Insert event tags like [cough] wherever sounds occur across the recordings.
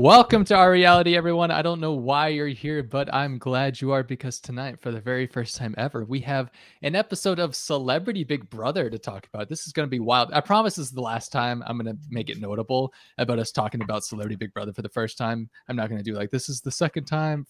Welcome to our reality, everyone. I don't know why you're here, but I'm glad you are because tonight, for the very first time ever, we have an episode of Celebrity Big Brother to talk about. This is going to be wild. I promise this is the last time I'm going to make it notable about us talking about Celebrity Big Brother for the first time. I'm not going to do like this is the second time,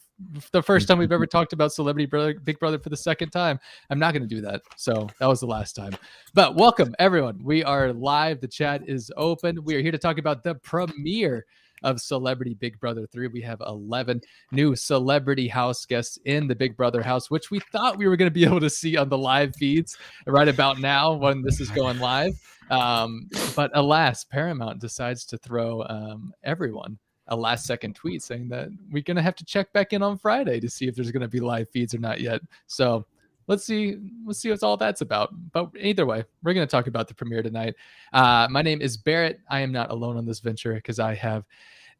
the first time we've ever [laughs] talked about Celebrity Brother, Big Brother for the second time. I'm not going to do that. So that was the last time. But welcome, everyone. We are live. The chat is open. We are here to talk about the premiere of Celebrity Big Brother 3. We have 11 new celebrity house guests in the Big Brother house, which we thought we were going to be [laughs] able to see on the live feeds right about now when this is going live. Um, but alas, Paramount decides to throw um, everyone a last second tweet saying that we're going to have to check back in on Friday to see if there's going to be live feeds or not yet. So let's see let's see what all that's about. But either way we're going to talk about the premiere tonight. Uh, my name is barrett. I am not alone on this venture because i have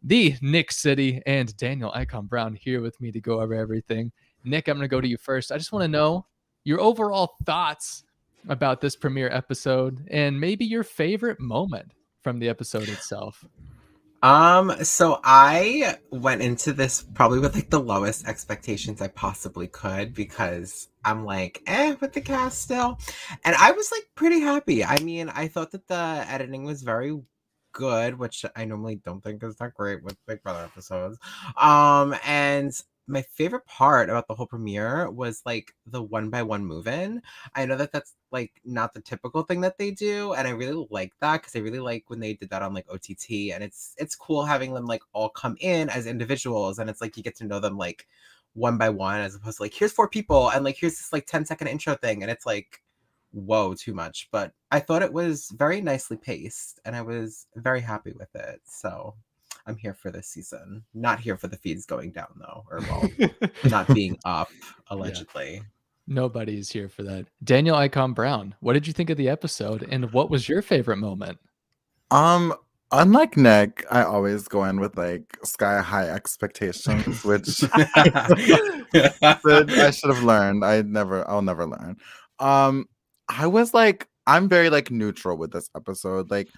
the nick city and daniel icon brown here with me to go over everything. Nick i'm going to go to you first. I just want to know your overall thoughts about this premiere episode and maybe your favorite moment from the episode itself um, so I went into this probably with like the lowest expectations I possibly could because I'm like, eh, with the cast still. And I was like pretty happy. I mean, I thought that the editing was very good, which I normally don't think is that great with Big Brother episodes. Um, and my favorite part about the whole premiere was like the one by one move in. I know that that's like not the typical thing that they do, and I really like that because I really like when they did that on like OTT, and it's it's cool having them like all come in as individuals, and it's like you get to know them like one by one as opposed to like here's four people and like here's this like 10 second intro thing, and it's like whoa too much but i thought it was very nicely paced and i was very happy with it so I'm here for this season. Not here for the feeds going down though, or well, [laughs] not being up allegedly. Yeah. Nobody's here for that. Daniel Icon Brown, what did you think of the episode, and what was your favorite moment? Um, unlike Nick, I always go in with like sky high expectations, [laughs] which [laughs] I should have learned. I never, I'll never learn. Um, I was like, I'm very like neutral with this episode. Like,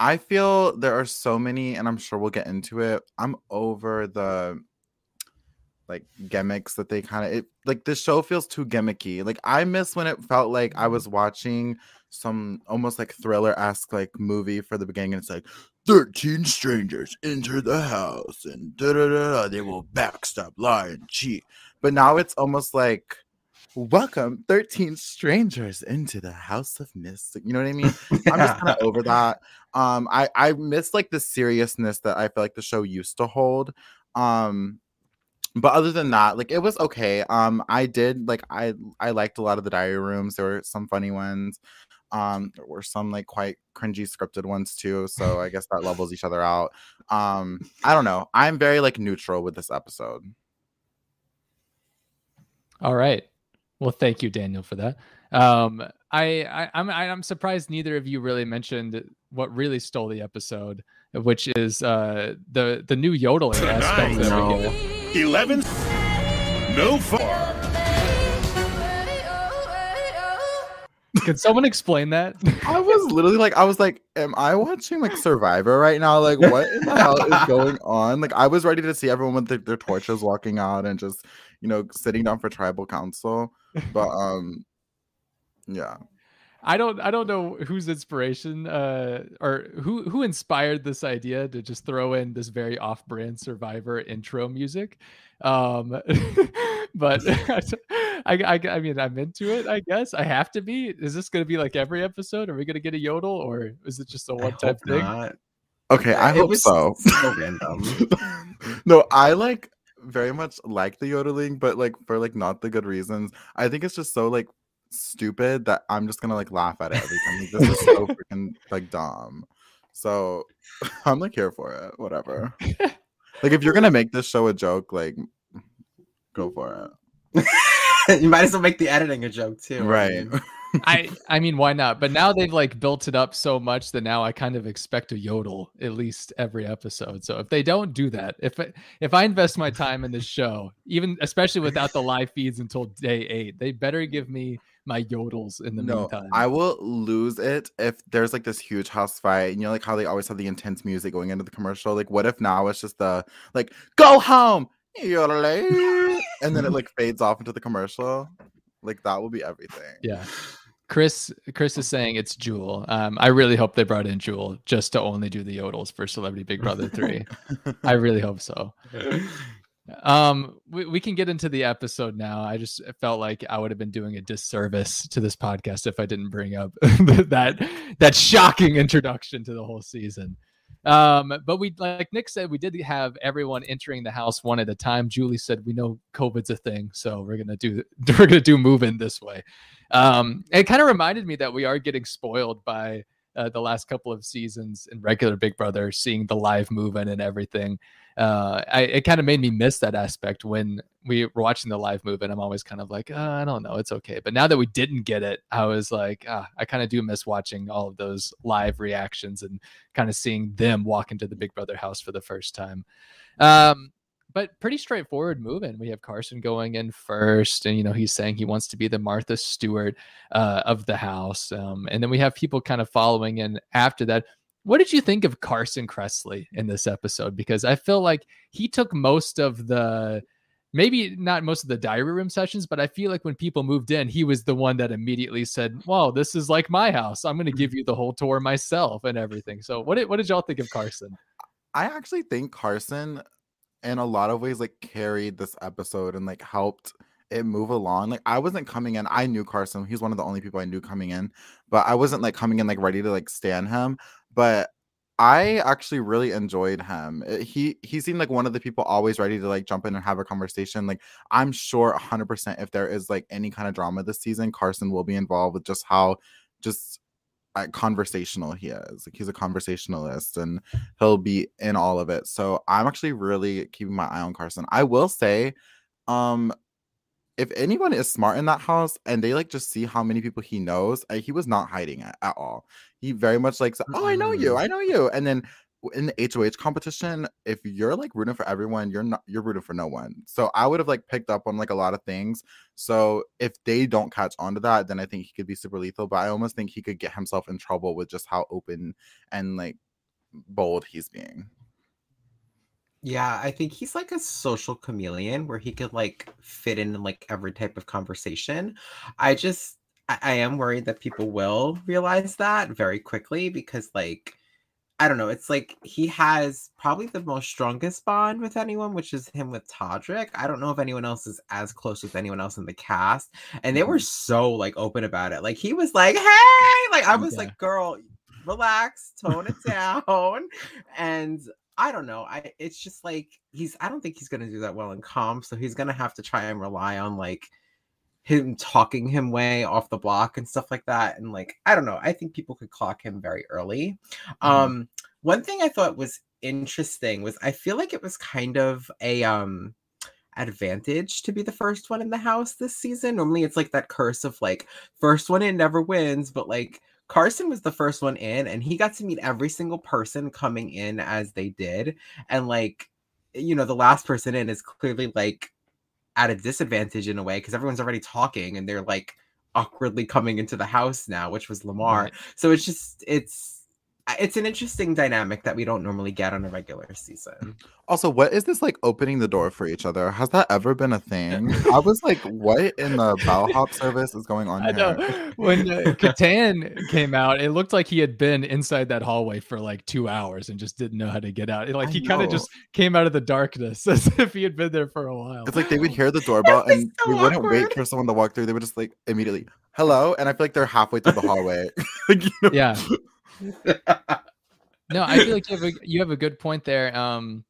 I feel there are so many, and I'm sure we'll get into it. I'm over the like gimmicks that they kind of it like the show feels too gimmicky. Like I miss when it felt like I mm-hmm. was watching some almost like thriller-esque like movie for the beginning, and it's like 13 strangers enter the house and da da da they will backstab, lie, and cheat. But now it's almost like welcome 13 strangers into the house of mist you know what i mean? [laughs] I'm just kind of over that. Um i i miss like the seriousness that i feel like the show used to hold um but other than that like it was okay. Um i did like i i liked a lot of the diary rooms. There were some funny ones. Um there were some like quite cringy scripted ones too so i [laughs] guess that levels each other out. Um i don't know. I'm very like neutral with this episode. All right well, thank you, Daniel, for that. Um, I, I I'm I'm surprised neither of you really mentioned what really stole the episode, which is uh, the the new yodeling aspect. No. Eleven, no far. Can someone explain that? [laughs] I was literally like, I was like, am I watching like Survivor right now? Like, what in the hell is [laughs] going on? Like, I was ready to see everyone with their, their torches walking out and just, you know, sitting down for tribal council but [laughs] um yeah I don't I don't know whose inspiration uh or who who inspired this idea to just throw in this very off-brand survivor intro music. Um [laughs] but [laughs] I, I I mean I'm into it, I guess. I have to be. Is this gonna be like every episode? Are we gonna get a yodel or is it just a one-time thing? Not. Okay, I it hope so. so random. no, I like very much like the yodeling, but like for like not the good reasons. I think it's just so like stupid that I'm just gonna like laugh at it every time. Like, this is so [laughs] freaking like dumb. So [laughs] I'm like here for it. Whatever. [laughs] like if you're gonna make this show a joke, like go for it. [laughs] you might as well make the editing a joke too. I right. mean. [laughs] I I mean, why not? But now they've like built it up so much that now I kind of expect a yodel at least every episode. So if they don't do that, if if I invest my time in this show, even especially without the live feeds until day eight, they better give me my yodels in the no, meantime. I will lose it if there's like this huge house fight. And you know, like how they always have the intense music going into the commercial. Like, what if now it's just the like go home, yodelay, [laughs] and then it like fades off into the commercial? Like that will be everything. yeah. Chris Chris is saying it's Jewel. Um, I really hope they brought in Jewel just to only do the yodels for Celebrity Big Brother 3. [laughs] I really hope so. [laughs] Um, we, we can get into the episode now. I just felt like I would have been doing a disservice to this podcast if I didn't bring up that that shocking introduction to the whole season. Um, but we like Nick said, we did have everyone entering the house one at a time. Julie said, "We know COVID's a thing, so we're gonna do [laughs] we're gonna do move in this way." Um, it kind of reminded me that we are getting spoiled by uh, the last couple of seasons in regular Big Brother, seeing the live move and everything uh, I, it kind of made me miss that aspect when we were watching the live move, and I'm always kind of like, oh, I don't know, it's okay. But now that we didn't get it, I was like, ah, I kind of do miss watching all of those live reactions and kind of seeing them walk into the Big Brother house for the first time. Um, but pretty straightforward move. moving. We have Carson going in first, and you know he's saying he wants to be the Martha Stewart uh, of the house, um, and then we have people kind of following in after that. What did you think of Carson Kressley in this episode? Because I feel like he took most of the maybe not most of the diary room sessions, but I feel like when people moved in, he was the one that immediately said, "Wow, this is like my house. I'm going to give you the whole tour myself and everything." So, what did what did y'all think of Carson? I actually think Carson, in a lot of ways, like carried this episode and like helped it move along. Like I wasn't coming in. I knew Carson. He's one of the only people I knew coming in, but I wasn't like coming in like ready to like stand him. But I actually really enjoyed him. Uh, He he seemed like one of the people always ready to like jump in and have a conversation. Like I'm sure 100% if there is like any kind of drama this season, Carson will be involved with just how just conversational he is. Like he's a conversationalist and he'll be in all of it. So I'm actually really keeping my eye on Carson. I will say um if anyone is smart in that house and they like just see how many people he knows, uh, he was not hiding it at all. He very much like, said, oh, I know you. I know you. And then in the HOH competition, if you're like rooting for everyone, you're not you're rooting for no one. So I would have like picked up on like a lot of things. So if they don't catch on to that, then I think he could be super lethal. But I almost think he could get himself in trouble with just how open and like bold he's being. Yeah, I think he's like a social chameleon where he could like fit in like every type of conversation. I just I, I am worried that people will realize that very quickly because like I don't know, it's like he has probably the most strongest bond with anyone, which is him with Todrick. I don't know if anyone else is as close with anyone else in the cast. And they were mm. so like open about it. Like he was like, hey, like I oh, was Yeah. like, girl, relax, tone it down. And I don't know. I it's just like he's I don't think he's gonna do that well in comp, so he's gonna have to try and rely on like him talking him way off the block and stuff like that. And like, I don't know. I think people could clock him very early. Mhm. Um, one thing I thought was interesting was I feel like it was kind of a um advantage to be the first one in the house this season. Normally it's like that curse of like first one in never wins, but like Carson was the first one in and he got to meet every single person coming in as they did. And like, you know, the last person in is clearly like at a disadvantage in a way because everyone's already talking and they're like awkwardly coming into the house now, which was Lamar. Right. So it's just it's it's an interesting dynamic that we don't normally get on a regular season. Also, what is this like opening the door for each other? Has that ever been a thing? I was like, what in the bellhop service is going on I here? know when uh, Kattan came out, it looked like he had been inside that hallway for like two hours and just didn't know how to get out. Like I he kind of just came out of the darkness [laughs] as if he had been there for a while. It's like they would hear the [laughs] doorbell and so we wouldn't wait for someone to walk through. They would just like immediately, hello. And I feel like they're halfway through the hallway. [laughs] like, you know? yeah. No, I feel like you have a you have a good point there. Um,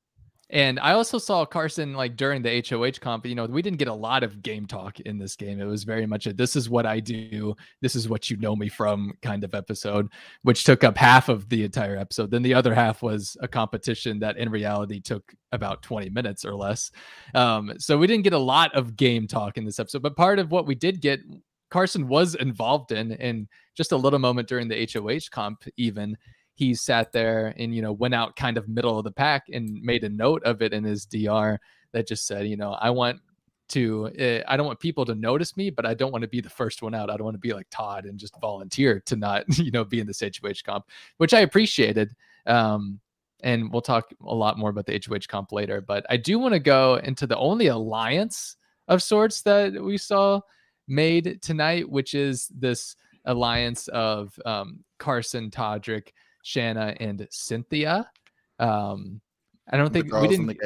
And I also saw Carson like during the HOH comp, you know, we didn't get a lot of game talk in this game. It was very much a this is what I do, this is what you know me from kind of episode, which took up half of the entire episode. Then the other half was a competition that in reality took about 20 minutes or less. Um, so we didn't get a lot of game talk in this episode, but part of what we did get Carson was involved in in just a little moment during the HOH comp even he sat there and you know went out kind of middle of the pack and made a note of it in his dr that just said you know i want to uh, i don't want people to notice me but i don't want to be the first one out. I don't want to be like todd and just volunteer to not [laughs] you know be in this hoh comp which i appreciated um and we'll talk a lot more about the hoh comp later but i do want to go into the only alliance of sorts that we saw made tonight which is this alliance of um, carson todrick Shanna and Cynthia. Um, I don't think we didn't.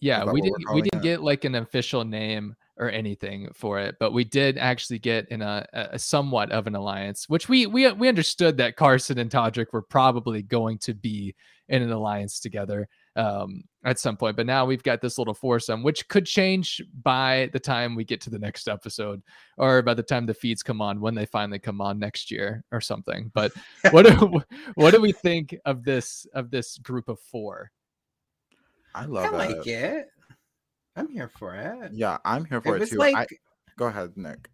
Yeah, we didn't. We didn't it? get like an official name or anything for it, but we did actually get in a, a somewhat of an alliance, which we we we understood that Carson and Todrick were probably going to be in an alliance together um, at some point. But now we've got this little foursome, which could change by the time we get to the next episode, or by the time the feeds come on when they finally come on next year or something. But [laughs] what do, [laughs] what do we think of this of this group of four? I love I like it. I'm here for it. Yeah, I'm here for it, it too. Like, I, go ahead, Nick.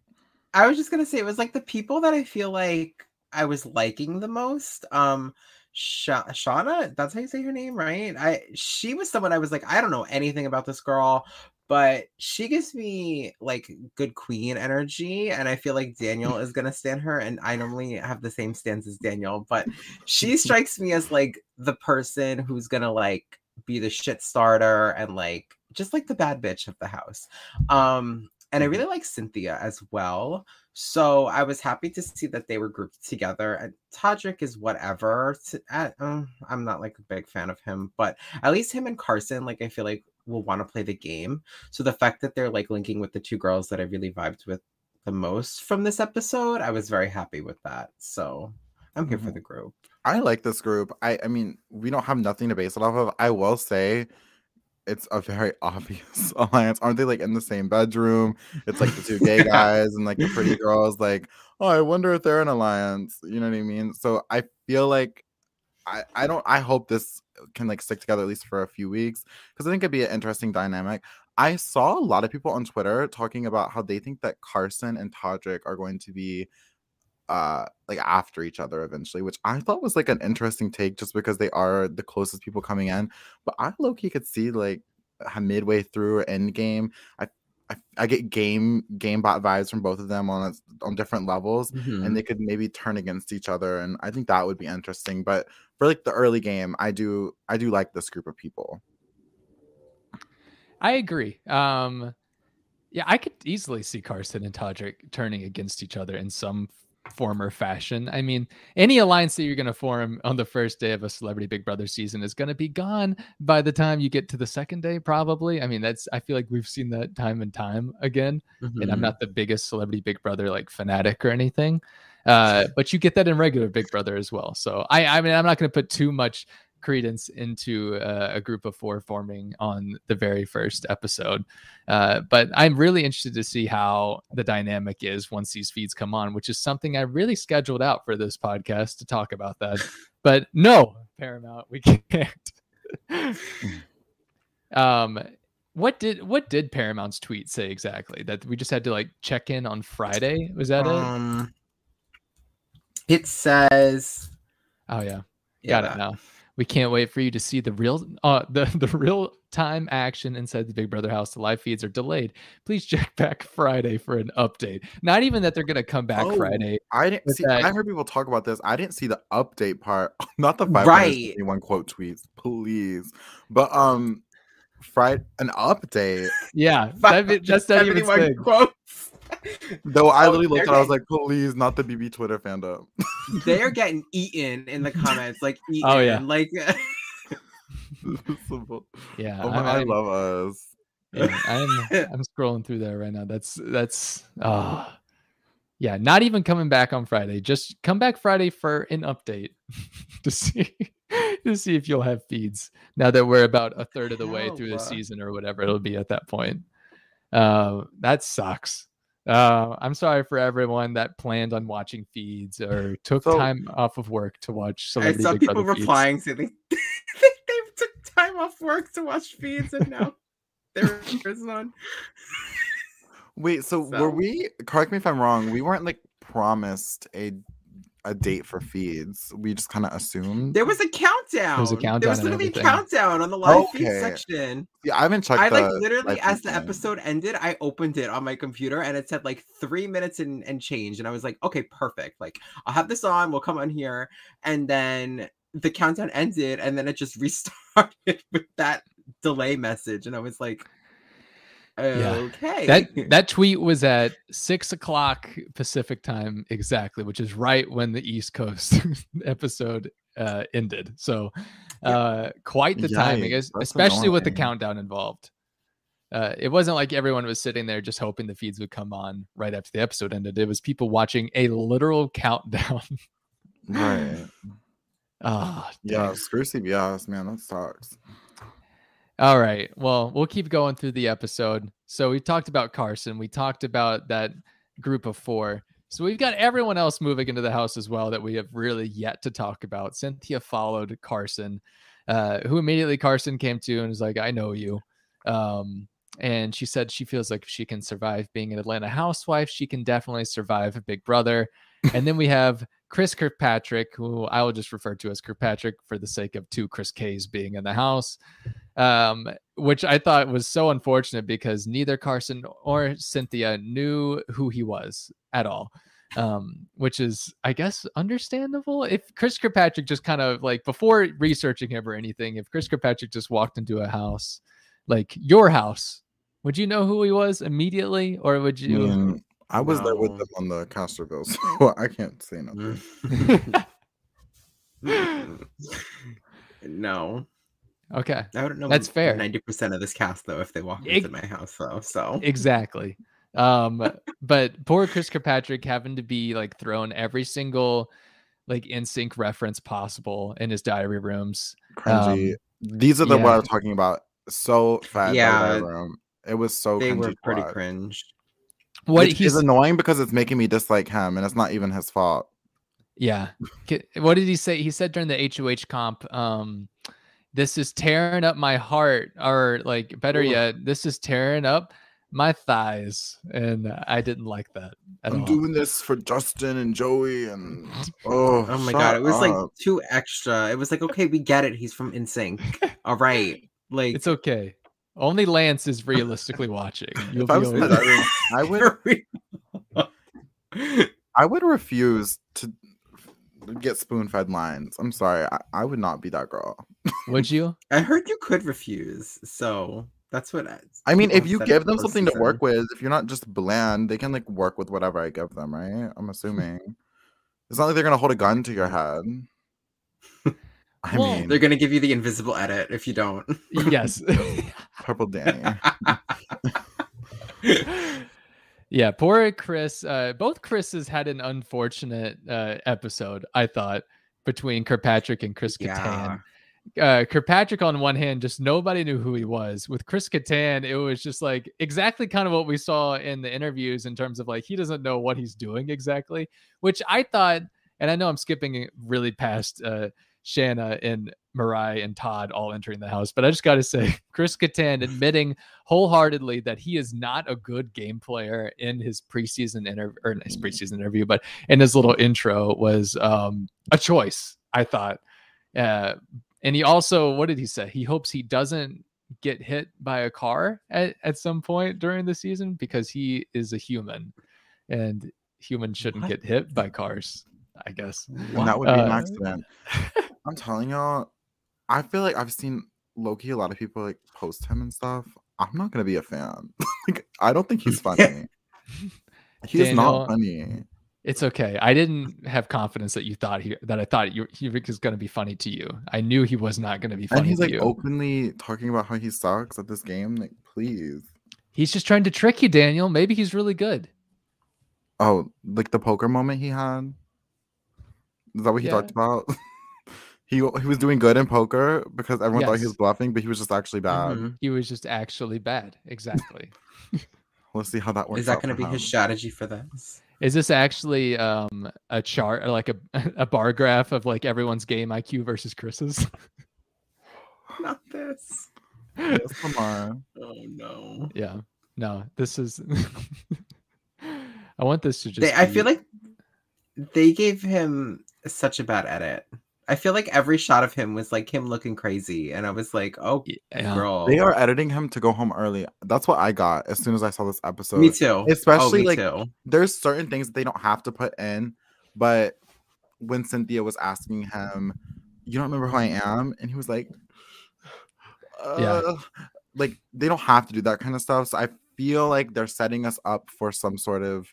I was just gonna say it was like the people that I feel like I was liking the most. Um, Sha- Shauna, that's how you say her name, right? I she was someone I was like, I don't know anything about this girl, but she gives me like good queen energy, and I feel like Daniel is gonna stand her. And I normally have the same stance as Daniel, but she [laughs] strikes me as like the person who's gonna like be the shit starter and like just like the bad bitch of the house. Um, and I really like Cynthia as well. So I was happy to see that they were grouped together. And Todrick is whatever. To, uh, I'm not like a big fan of him, but at least him and Carson, like I feel like will want to play the game. So the fact that they're like linking with the two girls that I really vibed with the most from this episode, I was very happy with that. So I'm here mm-hmm. for the group. I like this group. I I mean, we don't have nothing to base it off of. I will say it's a very [laughs] obvious [laughs] alliance. Aren't they like in the same bedroom? It's like the two gay [laughs] guys and like the pretty girls. Like, oh, I wonder if they're an alliance. You know what I mean? So I feel like I I don't. I hope this can like stick together at least for a few weeks because I think it'd be an interesting dynamic. I saw a lot of people on Twitter talking about how they think that Carson and Todrick are going to be uh like after each other eventually, which I thought was like an interesting take just because they are the closest people coming in. But I low key could see like midway through end game. I, I I get game game bot vibes from both of them on a, on different levels, mm-hmm. and they could maybe turn against each other, and I think that would be interesting. But for like the early game, I do I do like this group of people. I agree. Um, yeah, I could easily see Carson and Todrick turning against each other in some former fashion. I mean, any alliance that you're going to form on the first day of a Celebrity Big Brother season is going to be gone by the time you get to the second day, probably. I mean, that's, I feel like we've seen that time and time again. Mm-hmm. And I'm mm-hmm. not the biggest Celebrity Big Brother like fanatic or anything. Uh, but you get that in regular Big Brother as well. So I, I mean, I'm not going to put too much credence into uh, a group of four forming on the very first episode. Uh, but I'm really interested to see how the dynamic is once these feeds come on, which is something I really scheduled out for this podcast to talk about that. [laughs] but no, Paramount, we [laughs] can't. [laughs] um, what did what did Paramount's tweet say exactly? That we just had to like check in on Friday? Was that um, it? It says. Oh yeah, got yeah. it now we can't wait for you to see the real uh [laughs] the, the real time action inside the Big Brother house. The live feeds are delayed. Please check [laughs] back Friday for an update. Not even that they're gonna come back oh, Friday. I didn't see that. I heard people talk about this. I didn't see the update part, [laughs] not the five right. one quote tweets, please. But um Friday an update. Yeah, that, that's not even quotes. Though I oh, literally looked at, I was like, please, not the BB Twitter fandom. they are [laughs] getting eaten in the comments, like eaten, [laughs] oh yeah, like. [laughs] yeah, oh my, I, I love us. Yeah, I'm I'm scrolling through there right now. That's that's ah. Uh, yeah, not even coming back on Friday. Just come back Friday for an update to see to see if you'll have feeds now that we're about a third of the way through the season or whatever it'll be at that point. Uh, that sucks. Uh, I'm sorry for everyone that planned on watching feeds or took So- time off of work to watch I saw Big people Brother feeds. replying saying they, they, [laughs] they took time off work to watch feeds and now they're [laughs] on. Wait, so, So- were we? Correct me if I'm wrong. We weren't like promised a a date for feeds. We just kind of assumed. There was a countdown. There was a There countdown was literally a countdown on the live feed section. yeah, I haven't checked. I like the literally as feed the thing. episode ended, I opened it on my computer and it said like three minutes and, and change. And I was like, okay, perfect. Like I'll have this on, we'll come on here. And then the countdown ended and then it just [laughs] restarted with that delay message. And I was like, okay. That [laughs] that tweet was at six o'clock Pacific time exactly, which is right when the East Coast [laughs] episode uh, ended. So uh, quite the timing, Yikes, es- that's especially with the countdown involved. Uh, it wasn't like everyone was sitting there just hoping the feeds would come on right after the episode ended. It was people watching a literal [laughs] countdown. Right. Ah, Yeah. dang. Screw CBS, man. That sucks. All right. Well, we'll keep going through the episode. So we talked about Carson. We talked about that group of four. So we've got everyone else moving into the house as well that we have really yet to talk about. Cynthia followed Carson, uh, who immediately Carson came to and was like, I know you. Um, and she said she feels like she can survive being an Atlanta housewife, she can definitely survive a big brother. and then we have Chris Kirkpatrick, who I will just refer to as Kirkpatrick for the sake of two Chris K's being in the house um, which I thought was so unfortunate because neither Carson or Cynthia knew who he was at all. Um, which is, I guess, understandable. If Chris Kirkpatrick just kind of like before researching him or anything, if Chris Kirkpatrick just walked into a house, like your house, would you know who he was immediately, or would you? I was there with them on the Castroville, [laughs] so I can't say nothing. [laughs] no. Okay, I wouldn't know That's fair. Ninety percent of this cast though, if they walk Ig- into my house though. So exactly. Um, but poor Chris Kirkpatrick having to be like thrown every single like NSYNC reference possible in his diary rooms. Cringy. Um, These are the what. I was talking about. So fat. Yeah. Yeah. Room. It was so they cringy were pretty watch. cringe. What Which he's is annoying because it's making me dislike him, and it's not even his fault. yeah. What did he say? He said during the HOH comp, um, this is tearing up my heart, or like better Ugh. yet, this is tearing up my thighs, and I didn't like that at I'm all. doing this for Justin and Joey, and [laughs] oh, Oh my god, it was like up. too extra. It was like, okay, we get it. He's from NSYNC. All right, [laughs] like It's okay. Only Lance is realistically watching. [laughs] You'll If I was in the okay. diary room, I would [laughs] I would refuse to get spoon fed lines. I'm sorry. I, I would not be that girl. [laughs] Would you? I heard you could refuse, so that's what. I, I mean, if you give them first something to work with, if you're not just bland, they can like work with whatever I give them, right? I'm assuming. It's not like they're gonna hold a gun to your head. I Well, mean, they're gonna give you the invisible edit if you don't. yes. Purple Danny. [laughs] yeah, poor Chris. Uh, both Chris's had an unfortunate uh, episode, I thought, between Kirkpatrick and Chris Kattan. Uh, Kirkpatrick, on one hand, just nobody knew who he was. With Chris Kattan, it was just like exactly kind of what we saw in the interviews in terms of like he doesn't know what he's doing exactly, which I thought, and I know I'm skipping really past uh, Shanna and Mirai and Todd all entering the house. But I just got to say, [laughs] Chris Kattan admitting wholeheartedly that he is not a good game player in his preseason interview, or his preseason interview, but in his little intro was um, a choice, I thought. Uh, and he also, what did he say? He hopes he doesn't get hit by a car at, at some point during the season because he is a human and humans shouldn't What? get hit by cars, I guess. and that would be an Uh, accident. [laughs] I'm telling y'all, I feel like I've seen Loki. A lot of people like post him and stuff. I'm not gonna be a fan. [laughs] like, I don't think he's [laughs] funny. [laughs] He's Daniel, not funny. It's okay. I didn't have confidence that you thought he that I thought you he was going to be funny to you. I knew he was not going to be funny And he's like you. openly talking about how he sucks at this game. Like, please. He's just trying to trick you, Daniel. Maybe he's really good. Oh, like the poker moment he had. Is that what he Yeah. talked about? He he was doing good in poker because everyone thought he was bluffing, but he was just actually bad. Mhm. He was just actually bad. Exactly. [laughs] We'll see how that works. Is that going to for be his strategy for this? Is this actually um a chart or like a [laughs] a bar graph of like everyone's game IQ versus Chris's? [laughs] Not this. Yes, Lamar. Oh no. yeah. No, this is I want this to just They, I feel like they gave him such a bad edit. I feel like every shot of him was like him looking crazy, and I was like, "Oh, yeah. girl." They are editing him to go home early. That's what I got as soon as I saw this episode. me too. especially, oh, me like, too. There's certain things that they don't have to put in, but when Cynthia was asking him, "You don't remember who I am?" and he was like, Yeah. "Uh," like they don't have to do that kind of stuff. So I feel like they're setting us up for some sort of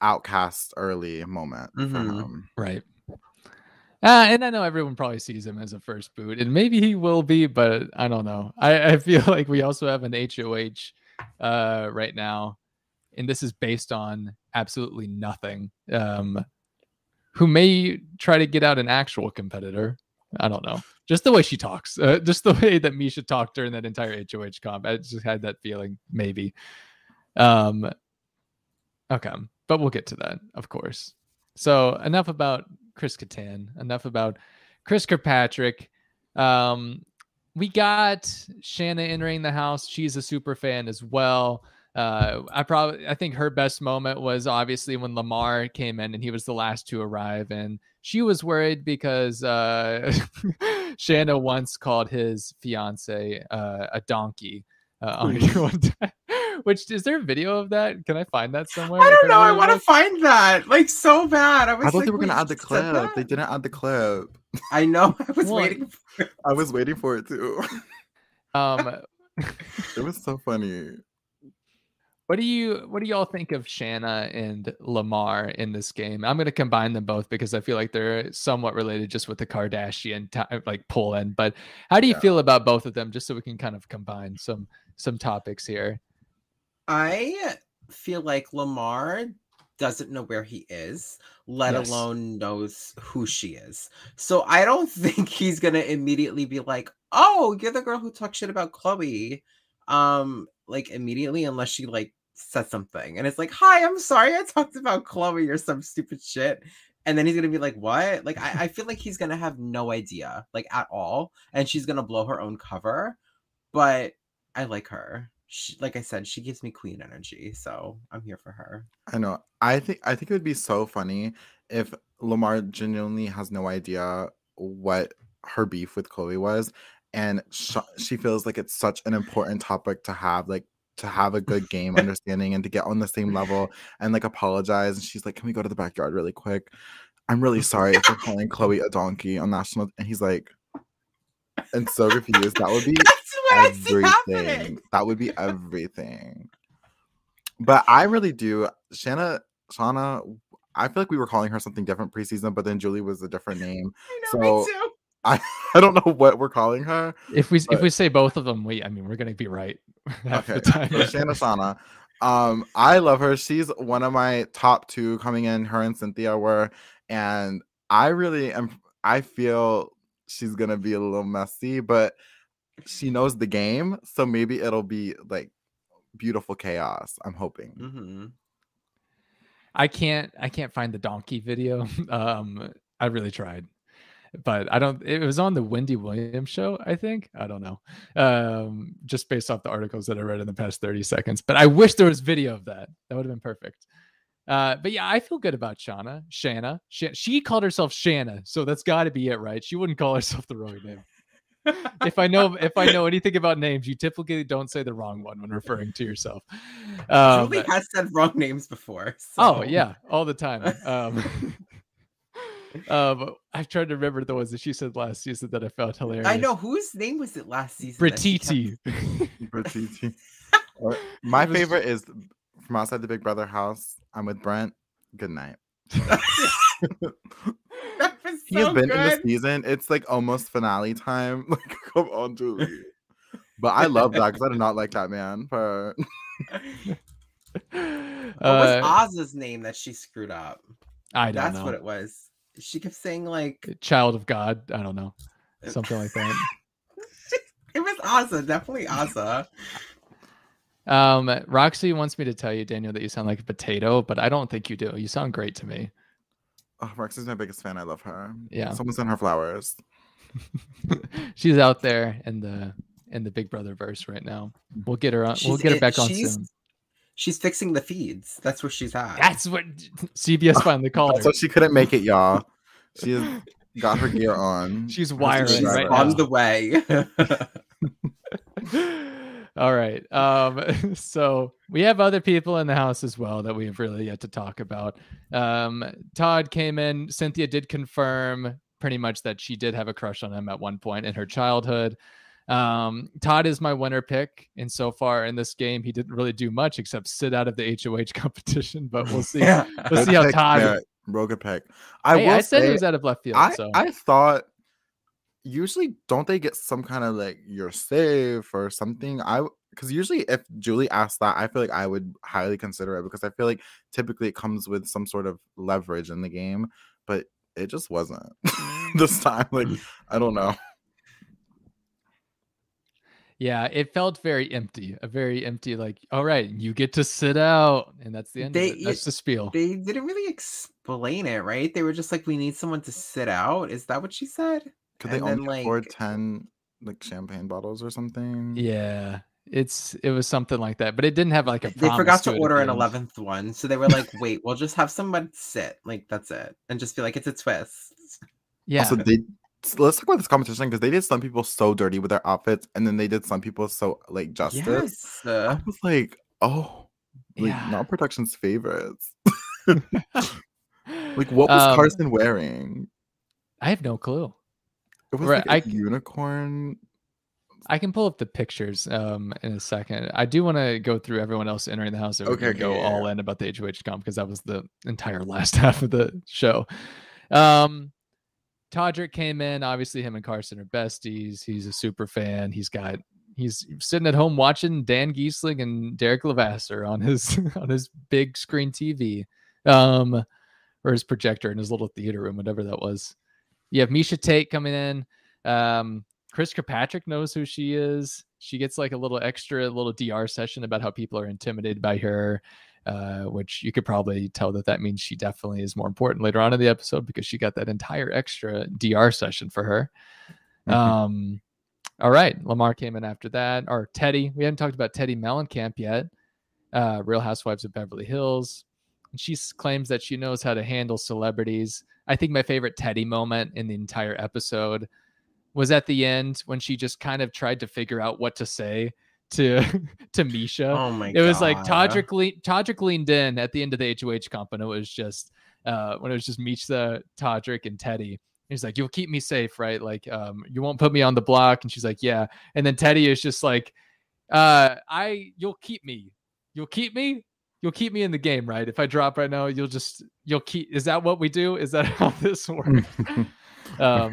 outcast early moment for Mhm. him. Right. Uh, and I know everyone probably sees him as a first boot, and maybe he will be, but I don't know. I, I feel [laughs] like we also have an HOH uh, right now, and this is based on absolutely nothing. Um, who may try to get out an actual competitor. I don't know. Just the way she talks, uh, just the [laughs] way that Miesha talked during that entire HOH comp. I just had that feeling, maybe. Um, okay, but we'll get to that, of course. So enough about Chris Kattan. Enough about Chris Kirkpatrick. Um, we got Shanna entering the house. She's a super fan as well. Uh, I probably I think her best moment was obviously when Lamar came in and he was the last to arrive, and she was worried because uh, [laughs] Shanna once called his fiance uh, a donkey. Uh, on [laughs] one time. Which is there a video of that? Can I find that somewhere? I don't know. I want to find that like so bad. I was I thought like, they were gonna add the clip. They didn't add the clip. I know. I was Well, waiting. For it. I was waiting for it too. Um, [laughs] it was so funny. What do you what do y'all think of Shanna and Lamar in this game? I'm going to combine them both because I feel like they're somewhat related just with the Kardashian ti- like pull in. But how do you Yeah. feel about both of them just so we can kind of combine some some topics here? I feel like Lamar doesn't know where he is, let Yes. alone knows who she is. So I don't [laughs] think he's gonna immediately be like, "Oh, you're the girl who talked shit about Khloé," um, like immediately, unless she like says something, and it's like, "Hi, I'm sorry, I talked about Khloé or some stupid shit." And then he's gonna be like, "What?" Like, I, I feel like he's gonna have no idea, like at all, and she's gonna blow her own cover. But I like her. She, like I said, she gives me queen energy, so I'm here for her. I know. I think I think it would be so funny if Lamar genuinely has no idea what her beef with Khloé was, and sh- she feels like it's such an important topic to have, like to have a good game [laughs] understanding and to get on the same level and like apologize. And she's like, "Can we go to the backyard really quick? I'm really sorry for calling Chloe a donkey on national." And he's like, and so confused. That would be That's what I see happening. everything. That would be everything. But I really do. Shanna, Shauna, I feel like we were calling her something different preseason, but then Julie was a different [laughs] name. I know, So- me too. I, [laughs] I don't know what we're calling her. If we if we say both of them, we I mean we're going to be right [laughs] half Okay. the time. So Shanna Shauna. Um, I love her. She's one of my top two coming in. Her and Cynthia were, and I really am. I feel she's gonna be a little messy, but she knows the game, so maybe it'll be like beautiful chaos. I'm hoping. Mhm. I can't I can't find the donkey video. [laughs] Um, I really tried, but I don't. It was on the Wendy Williams show, I think. I don't know. Um, just based off the articles that I read in the past thirty seconds. But I wish there was video of that. That would have been perfect. Uh, but yeah, I feel good about Shauna. Shanna. Sha- she called herself Shanna, so that's got to be it, right? She wouldn't call herself the wrong name. If I know if I know anything about names, you typically don't say the wrong one when referring to yourself. Um, Julie has said wrong names before. Oh so- yeah, all the time. Um, [laughs] um, I've tried to remember the ones that she said last season that I found hilarious. I know whose name was it last season. that she Bratiti. [laughs] Bratiti. [laughs] My was- favorite is from outside the Big Brother house. I'm with Brent. Good night. Kept- that He has so been in the season. It's like almost finale time. [laughs] Like, come on, Julie. But I love that because I do not like that man. But [laughs] What Uh, was Oz's name that she screwed up? I don't know. That's know. what it was. she kept saying like child of God. I don't know, [laughs] something like that. it was Asa, definitely Asa. Um, Roxy wants me to tell you, Daniel, that you sound like a potato, but I don't think you do. You sound great to me. Oh, Roxy's my biggest fan. I love her. Yeah. Someone sent her flowers. [laughs] She's out there in the in the Big Brother verse right now. We'll get her on. we'll get her in- back on she's- soon. She's fixing the feeds. That's where she's at. That's what [laughs] CBS [laughs] finally called her. So she couldn't make it, y'all. She has got her gear on. She's wiring She's right on now. the way. All right. Um, [laughs] so we have other people in the house as well that we have really yet to talk about. Um, Todd came in. Cynthia did confirm pretty much that she did have a crush on him at one point in her childhood. Um, Todd is my winner pick, and so far in this game, he didn't really do much except sit out of the [laughs] HOH competition. But we'll see. yeah. [laughs] We'll see how Todd. Merritt. Real good pick. I Hey, will I said say, he was out of left field. I, so I thought usually don't they get some kind of like you're safe or something? I because usually if Julie asked that, I feel like I would highly consider it because I feel like typically it comes with some sort of leverage in the game, but it just wasn't [laughs] this mm. time. Like [laughs] I don't know. Yeah, it felt very empty. A very empty, like, all right, you get to sit out, and that's the end They- of it. That's the spiel. They didn't really explain it, right? They were just like, we need someone to sit out. Is that what she said? Could they And then, only afford like- ten like champagne bottles or something? Yeah, it's it was something like that, but it didn't have like a. They forgot to it order an eleventh one, so they were like, [laughs] "Wait, we'll just have someone sit, like that's it, and just be like, it's a twist." Yeah, Also, they let's talk about this competition because they did some people so dirty with their outfits, and then they did some people so like justice. Yes. Uh, I was like, oh, like Yeah. not production's favorites. [laughs] [laughs] Like, what was Um, Carson wearing? I have no clue. It was right, like a I- unicorn. I can pull up the pictures um in a second. I do want to go through everyone else entering the house. So Okay, can go yeah, all in about the HOH comp because that was the entire [laughs] last half of the show. Um, Todrick came in. Obviously, him and Carson are besties. He's a super fan. He's got he's sitting at home watching Dan Gheesling and Derek Levasseur on his [laughs] on his big screen TV, um, or his projector in his little theater room, whatever that was. You have Miesha Tate coming in. Um, Chris Kirkpatrick knows who she is. She gets like a little extra little DR session about how people are intimidated by her, uh, which you could probably tell that that means she definitely is more important later on in the episode because she got that entire extra DR session for her. Mhm. Um, all right, Lamar came in after that, or Teddi. We haven't talked about Teddi Mellencamp yet. Uh, Real Housewives of Beverly Hills. And she claims that she knows how to handle celebrities. I think my favorite Teddi moment in the entire episode was at the end when she just kind of tried to figure out what to say to [laughs] to Miesha. oh my! it was like God. Todrick, le- Todrick leaned in at the end of the HOH comp, and it was just uh, when it was just Miesha, Todrick, and Teddi. He's like, "You'll keep me safe, right? Like, um, you won't put me on the block." And she's like, "Yeah." And then Teddi is just like, uh, "I, you'll keep me. You'll keep me. You'll keep me in the game, right? If I drop right now, you'll just, you'll keep. Is that what we do? Is that [laughs] how this works?" [laughs] um,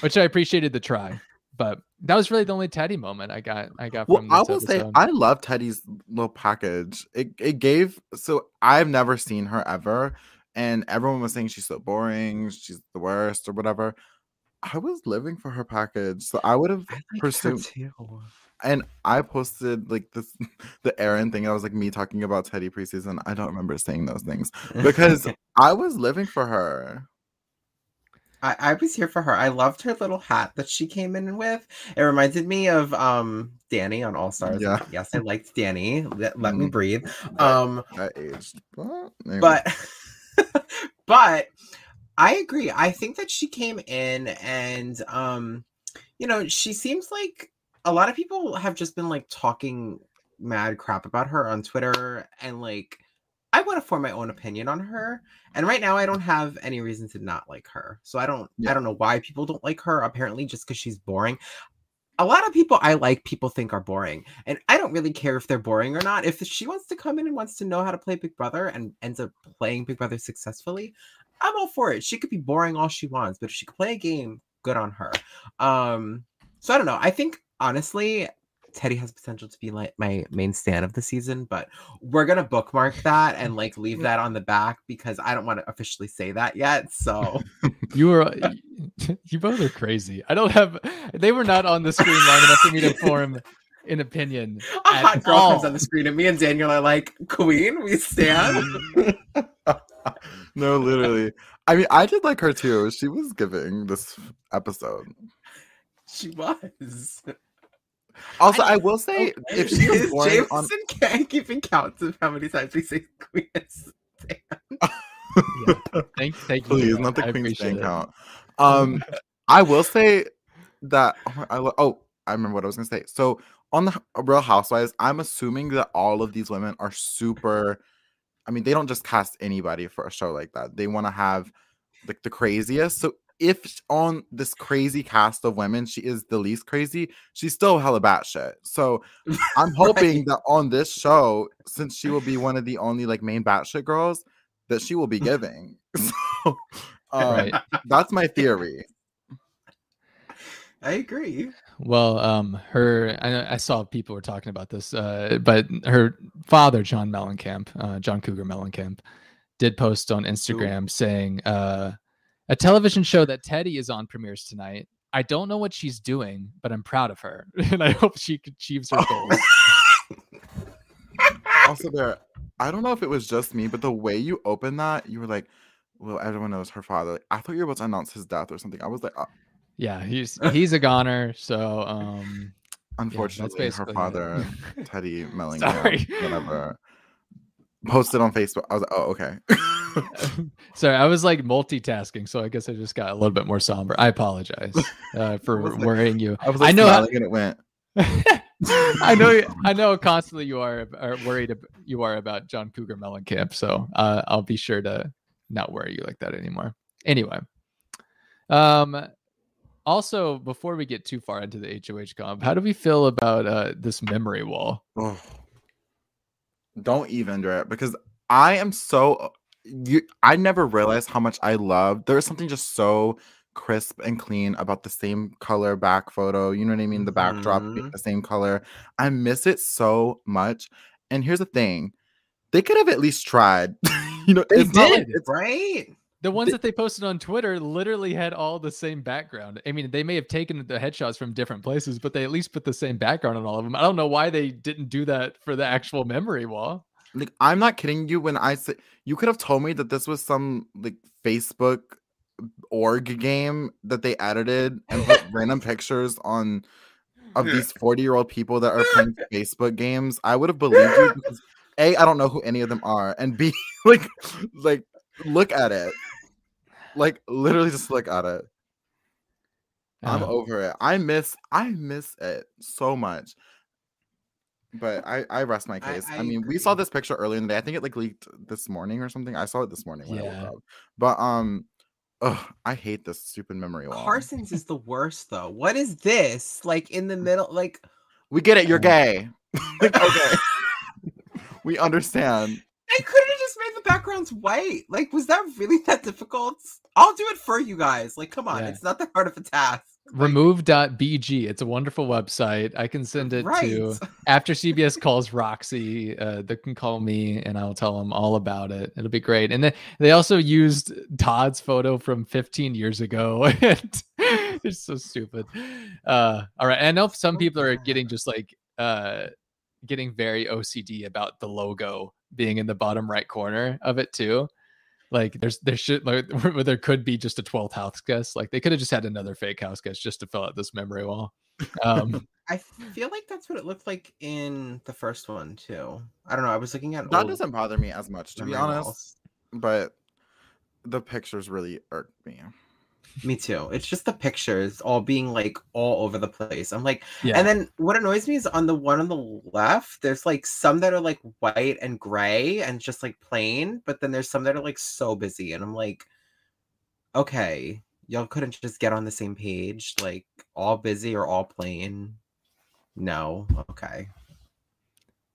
which I appreciated the try, but that was really the only Teddi moment I got. I got Well, from I this will say. I love Teddi's little package. It it gave so I've never seen her ever, and everyone was saying she's so boring, she's the worst or whatever. I was living for her package, so I would have I like her pursued. And I posted like this [laughs] the Aaron thing. I was like me talking about Teddi preseason. I don't remember saying those things because [laughs] I was living for her. I, I was here for her. I loved her little hat that she came in with. It reminded me of um Danny on All Stars. Yeah. Yes, I liked Danny. Let, let me Mhm. breathe. Um, I aged, anyway. but [laughs] but I agree. I think that she came in and um you know, she seems like a lot of people have just been like talking mad crap about her on Twitter and like I want to form my own opinion on her. And right now I don't have any reason to not like her. So I don't Yeah. I don't know why people don't like her apparently just cuz she's boring. A lot of people I like people think are boring. And I don't really care if they're boring or not. If she wants to come in and wants to know how to play Big Brother and ends up playing Big Brother successfully, I'm all for it. She could be boring all she wants, but if she could play a game, good on her. Um, so I don't know. I think honestly, Teddi has potential to be like my main stand of the season, but we're gonna bookmark that and like leave [laughs] that on the back because I don't want to officially say that yet. So [laughs] You were [laughs] you both are crazy. I don't have they were not on the screen long enough for me to form an opinion. A at hot girl all. comes on the screen, and me and Daniel are like, "Queen, we stand." no, literally. I mean, I did like her too. She was giving this episode. she was. Also, I- I, will say, if she Is [laughs] born Jameson on, can't keeping counts of how many times we say Queen. is- [laughs] Thank thank you. please, for not the I Queen's appreciate count. Um, [laughs] I will say that oh, I oh, I remember what I was gonna say. So on the Real Housewives, I'm assuming that all of these women are super. I mean, they don't just cast anybody for a show like that. They want to have like the craziest. So if on this crazy cast of women, she is the least crazy, she's still hella batshit. So [laughs] I'm hoping that on this show, since she will be one of the only like main batshit girls, that she will be [laughs] giving. [laughs] So um, Right. that's my theory. I agree. Well, um, her I, know- I saw people were talking about this, uh, but her father, John Mellencamp, uh, John Cougar Mellencamp, did post on Instagram saying, uh, "A television show that Teddi is on premieres tonight. I don't know what she's doing, but I'm proud of her, [laughs] and I hope she achieves her goals." [laughs] Also, there, I don't know if it was just me, but the way you opened that, you were like, "Well, everyone knows her father." I thought you were about to announce his death or something. I was like, uh, yeah, he's [laughs] he's a goner, so um, unfortunately, her basically it. father, Teddi Sorry. whatever, posted on Facebook. I was like, "Oh, okay." [laughs] Sorry, I was like multitasking, so I guess I just got a little bit more somber. I apologize uh, [laughs] for like- worrying you. I was like I know how- it went. [laughs] I know, I know. Constantly, you are, are worried. ab- You are about John Cougar Mellencamp, so uh, I'll be sure to not worry you like that anymore. Anyway, um, also before we get too far into the HOH comp, how do we feel about uh this memory wall? Oh. Don't even do it because I am so you I never realized how much I love there is something just so crisp and clean about the same color back photo. You know what I mean? The backdrop being Mhm. the same color. I miss it so much. And here's the thing. They could have at least tried. [laughs] you know, They like did. it's Right? The ones that they posted on Twitter literally had all the same background. I mean, they may have taken the headshots from different places, but they at least put the same background on all of them. I don't know why they didn't do that for the actual memory wall. like I'm not kidding you when I say you could have told me that this was some like Facebook org game that they edited and put [laughs] random pictures on of these 40 year old people that are playing [laughs] Facebook games. I would have believed you because A, I don't know who any of them are, and B, [laughs] like like look at it. Like literally just look at it. I'm Uh, over it. I miss I miss it so much. But I I rest my case. I, I mean, we saw this picture earlier in the day. I think it like leaked this morning or something. I saw it this morning when I Yeah. woke up. But um ugh, I hate this stupid memory wall. Carson's is the worst though. What is this? Like in the middle, like We get it, you're gay. Like, [laughs] okay. [laughs] we understand. They could have just made the backgrounds white. Like, was that really that difficult? I'll do it for you guys. Like, come on, Yeah. it's not that hard of a task. Like, remove.bg. It's a wonderful website. I can send it right. to after CBS calls Roxy, uh, they can call me and I'll tell them all about it. It'll be great. And then they also used Todd's photo from 15 years ago. [laughs] and it's so stupid. Uh, all right. I know some people are getting just like uh, getting very OCD about the logo being in the bottom right corner of it too. Like there's there should like [laughs] there could be just a 12th house guest. Like they could have just had another fake house guest just to fill out this memory wall. Um [laughs] I feel like that's what it looked like in the first one too. I don't know. I was looking at That old doesn't bother me as much, to be honest. walls. But the pictures really irked me. Me too. It's just the pictures all being like all over the place. I'm like, yeah. and then what annoys me is on the one on the left, there's like some that are like white and gray and just like plain, but then there's some that are like so busy. And I'm like, okay, y'all couldn't just get on the same page, like all busy or all plain. No, okay.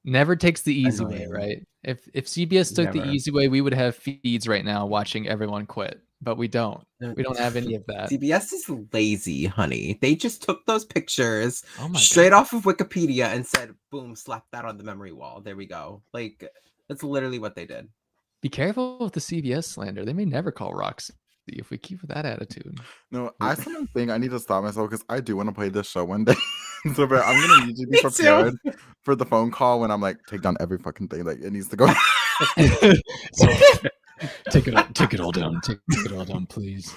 never takes the easy way, right? If if CBS took the easy way, we would have feeds right now watching everyone quit, but we don't. Uh, we don't have any of that. CBS is lazy, honey. They just took those pictures Oh straight god. off of Wikipedia and said, boom, slap that on the memory wall. There we go. Like, that's literally what they did. Be careful with the CBS slander. They may never call Roxy. if we keep that attitude. No, I sometimes think I need to stop myself because I do want to play this show one day. [laughs] so but I'm gonna need you to be [laughs] prepared for the phone call when I'm like, take down every fucking thing. Like it needs to go. [laughs] take it, all, take it all down. Take, take it all down, please.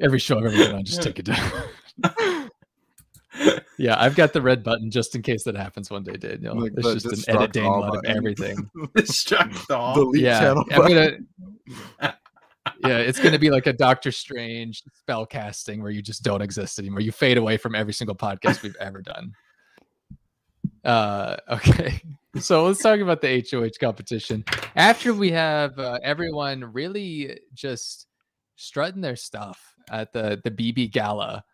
Every show I've ever been on, just take it down. [laughs] yeah, I've got the red button just in case that happens one day, Daniel. Like it's just an edit [laughs] destruct mm. all of everything. Distract all. Delete yeah, channel. I'm gonna. [laughs] Yeah, it's gonna be like a Doctor Strange spell casting where you just don't exist anymore. You fade away from every single podcast we've ever done. Uh, okay, [laughs] so let's talk about the HOH competition. After we have uh, everyone really just strutting their stuff at the the BB Gala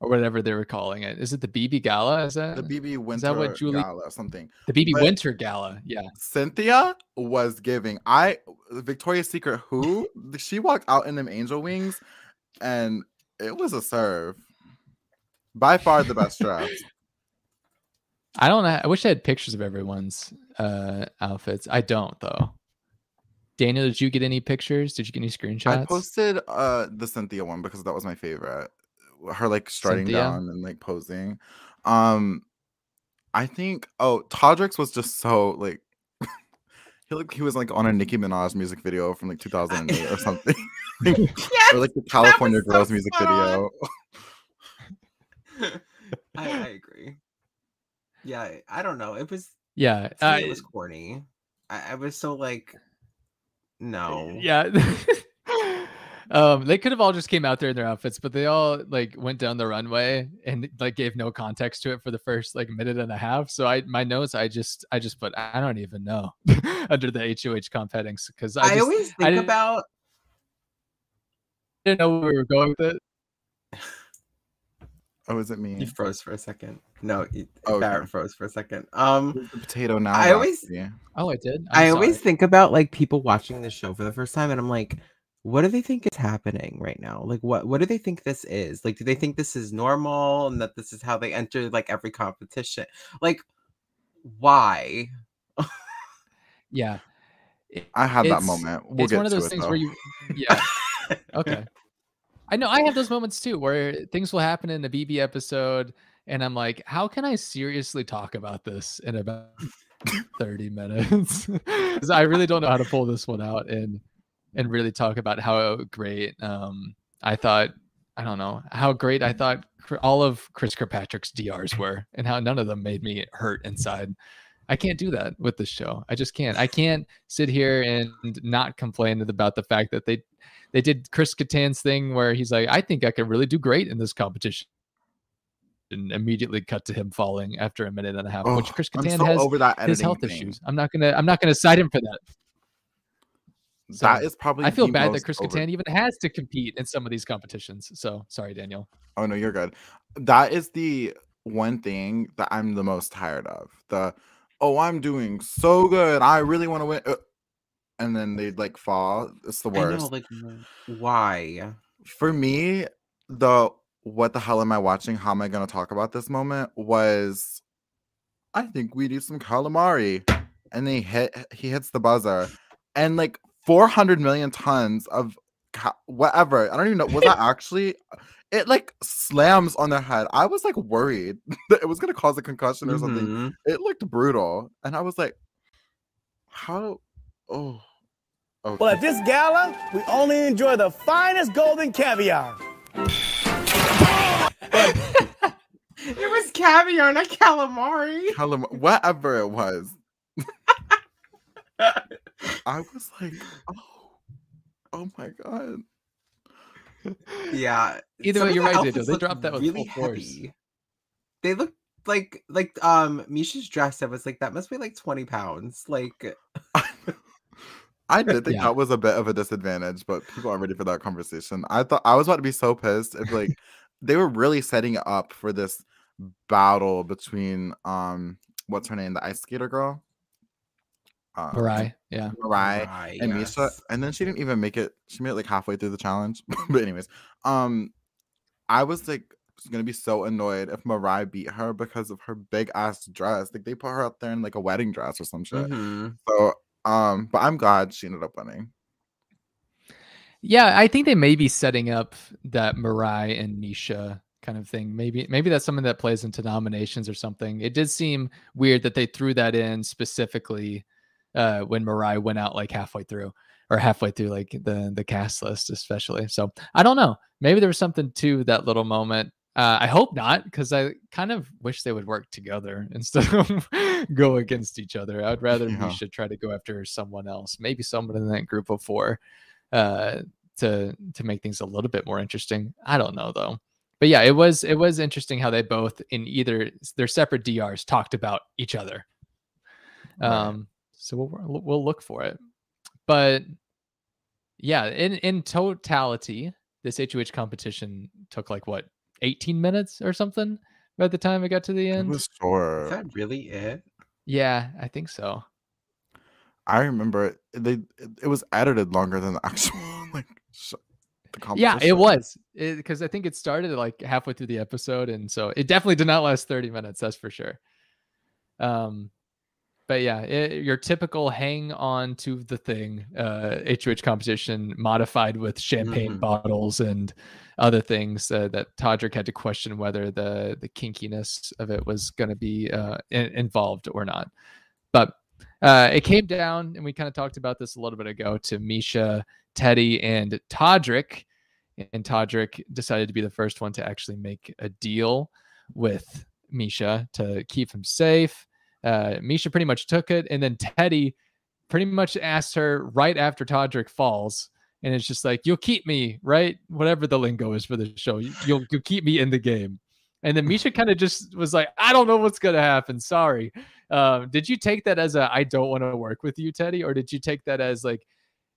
or whatever they were calling it. Is it the BB Gala? Is that the BB Winter what Julie- Gala or something. the BB but- Winter Gala? Yeah. Cynthia was giving. I Victoria's Secret who she walked out in them angel wings, and it was a serve. By far the best [laughs] dress. I don't know. I wish I had pictures of everyone's uh outfits. I don't though. Daniel, did you get any pictures? Did you get any screenshots? I posted uh the Cynthia one because that was my favorite. Her like strutting Cynthia? down and like posing. Um I think oh Todrick's was just so like [laughs] he looked he was like on a Nicki Minaj music video from like 2008 or something. [laughs] [laughs] Yes, or like the California so Girls music video. I, I agree. Yeah, I- I don't know. It was yeah. Uh, it was corny. I, I was so like, no. yeah. [laughs] um, they could have all just came out there in their outfits, but they all like went down the runway and like gave no context to it for the first like minute and a half. So I my notes, I just I just put I don't even know [laughs] under the HOH comp headings because I, I, just always think didn't- about didn't know where we were going with it. Oh, is it me? you froze for a second. No, you, Okay. Barrett froze for a second. Um, the potato now. I always- Roxy? Oh, I did. i I'm always think about like people watching this show for the first time, and I'm like, what do they think is happening right now? Like, what what do they think this is? Like, do they think this is normal and that this is how they enter like every competition? Like, why? yeah. I had that moment. We'll it's get one of those it, things though. where you yeah [laughs] okay i know i have those moments too where things will happen in a bb episode and i'm like how can i seriously talk about this in about [laughs] 30 minutes? [laughs] Because i really don't know how to pull this one out and and really talk about how great um i thought i don't know how great i thought all of chris kirkpatrick's drs were and how none of them made me hurt inside I can't do that with this show. I just can't. I can't sit here and not complain about the fact that they they did Chris Kattan's thing where he's like, I think I could really do great in this competition. And immediately cut to him falling after a minute and a half, which Oh, Chris Kattan so has over that his health thing. issues. I'm not gonna I'm not gonna cite him for that. So, that is probably I feel bad that Chris over- Kattan even has to compete in some of these competitions. So sorry, Daniel. Oh no, you're good. That is the one thing that I'm the most tired of. The oh, I'm doing so good. I really want to win. uh," and then they'd like fall. It's the I worst. know, like, why? For me, the what the hell am I watching? How am I going to talk about this moment? Was I think we need some calamari, and they hit. He hits the buzzer, and like 400 million tons of ca- whatever. I don't even know. Was that actually? It like slams on their head. I was like worried [laughs] that it was gonna cause a concussion or something. Mhm. It looked brutal, and I was like, "How? Oh, okay. Well, at this gala, we only enjoy the finest golden caviar. [laughs] It was caviar, not calamari. Calam- whatever it was. [laughs] I was like, oh, oh my god. Yeah. Either some way, you're the right, Dido. They look dropped that with full force. heavy. They look like like um Miesha's dress. I was like, that must be like twenty pounds. Like, [laughs] I did think Yeah. that was a bit of a disadvantage, but people aren't ready for that conversation. I thought I was about to be so pissed if like [laughs] they were really setting up for this battle between um what's her name, the ice skater girl, uh, Mariah, yeah. Mariah, right, and Miesha, yes. and then she didn't even make it. She made it like halfway through the challenge. [laughs] but anyways, um, I was like gonna be so annoyed if Mariah beat her because of her big ass dress. Like they put her up there in like a wedding dress or some shit. Mhm. So, um, but I'm glad she ended up winning. Yeah, I think they may be setting up that Mirai and Miesha kind of thing. Maybe maybe that's something that plays into nominations or something. It did seem weird that they threw that in specifically uh, when Mirai went out like halfway through or halfway through like the the cast list, especially. So I don't know. Maybe there was something to that little moment. Uh, I hope not, because I kind of wish they would work together [laughs] instead of go against each other. I'd rather Yeah. Miesha try to go after someone else, maybe someone in that group of four, uh, to to make things a little bit more interesting. I don't know though, but yeah, it was it was interesting how they both in either their separate DRs talked about each other. Um, so we'll we'll look for it, but yeah, in in totality, this HOH competition took like what 18 minutes or something by the time it got to the It end. was Is that really it? yeah, I think so. I remember it, they it, it was edited longer than the [laughs] actual like sh- the Yeah, it was because I think it started like halfway through the episode, and so it definitely did not last 30 minutes. That's for sure. Um, but yeah, it, your typical hang on to the thing uh, HOH competition modified with champagne Mhm. bottles and other things uh, that Todrick had to question whether the the kinkiness of it was going to be uh, in- involved or not. But uh, it came down, and we kind of talked about this a little bit ago to Miesha, Teddi, and Todrick. And Todrick decided to be the first one to actually make a deal with Miesha to keep him safe. Uh, Miesha pretty much took it, and then Teddi pretty much asked her right after Todrick falls, and it's just like, "You'll keep me, right? Whatever the lingo is for the show, you- you'll you'll keep me in the game." And then Miesha kind of just was like, "I don't know what's gonna happen. Sorry." Um, did you take that as a "I don't want to work with you, Teddi," or did you take that as like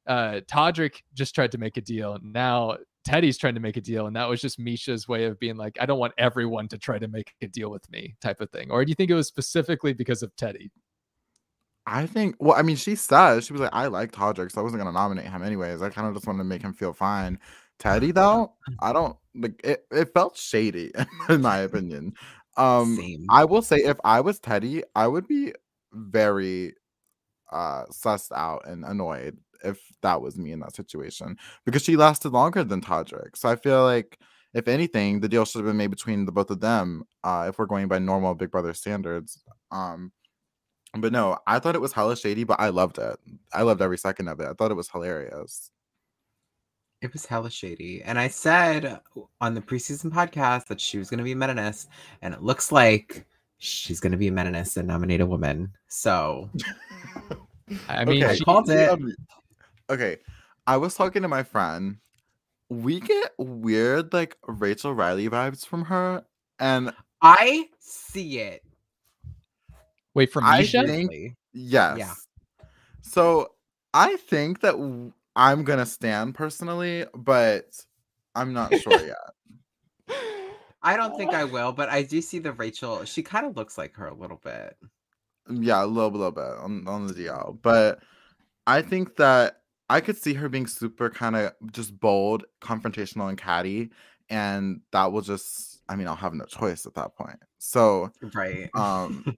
uh, Todrick just tried to make a deal, now Teddi's trying to make a deal, and that was just Miesha's way of being like, "I don't want everyone to try to make a deal with me," type of thing, or do you think it was specifically because of Teddi? I think. Well, I mean, she says she was like, "I liked Todrick, so I wasn't gonna nominate him anyways. I kind of just wanted to make him feel fine." Teddi, [laughs] though, I don't like it. It felt shady, [laughs] in my opinion. Um, Same. I will say, if I was Teddi, I would be very uh sussed out and annoyed if that was me in that situation because she lasted longer than Todrick. So I feel like if anything, the deal should have been made between the both of them. Uh, if we're going by normal Big Brother standards. Um, but no, I thought it was hella shady, but I loved it. I loved every second of it. I thought it was hilarious. It was hella shady. And I said on the preseason podcast that she was going to be a meninist, and it looks like she's going to be a meninist and nominate a woman. So [laughs] I mean, okay, she- called it. Okay, I was talking to my friend. We get weird like Rachel Reilly vibes from her, and I see it. wait for I Miesha. think- Really. Yes. So I think that w- I'm gonna stand personally, but I'm not sure [laughs] yet. I don't think I will, but I do see the Rachel. She kind of looks like her a little bit. Yeah, a little, little bit on, on the DL. But I think that I could see her being super kind of just bold, confrontational, and catty. And that will just, I mean, I'll have no choice at that point. So Right. um [laughs]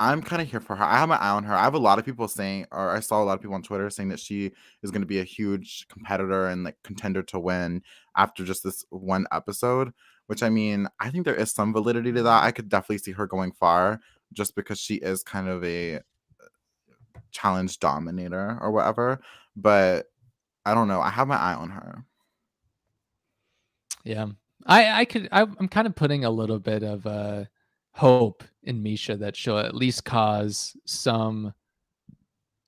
I'm kind of here for her. I have my eye on her. I have a lot of people saying, or I saw a lot of people on Twitter saying that she is going to be a huge competitor and like contender to win after just this one episode. Which I mean, I think there is some validity to that. I could definitely see her going far just because she is kind of a uh, challenge dominator or whatever. But I don't know. I have my eye on her. Yeah, I I could I, I'm kind of putting a little bit of uh hope in Miesha that she'll at least cause some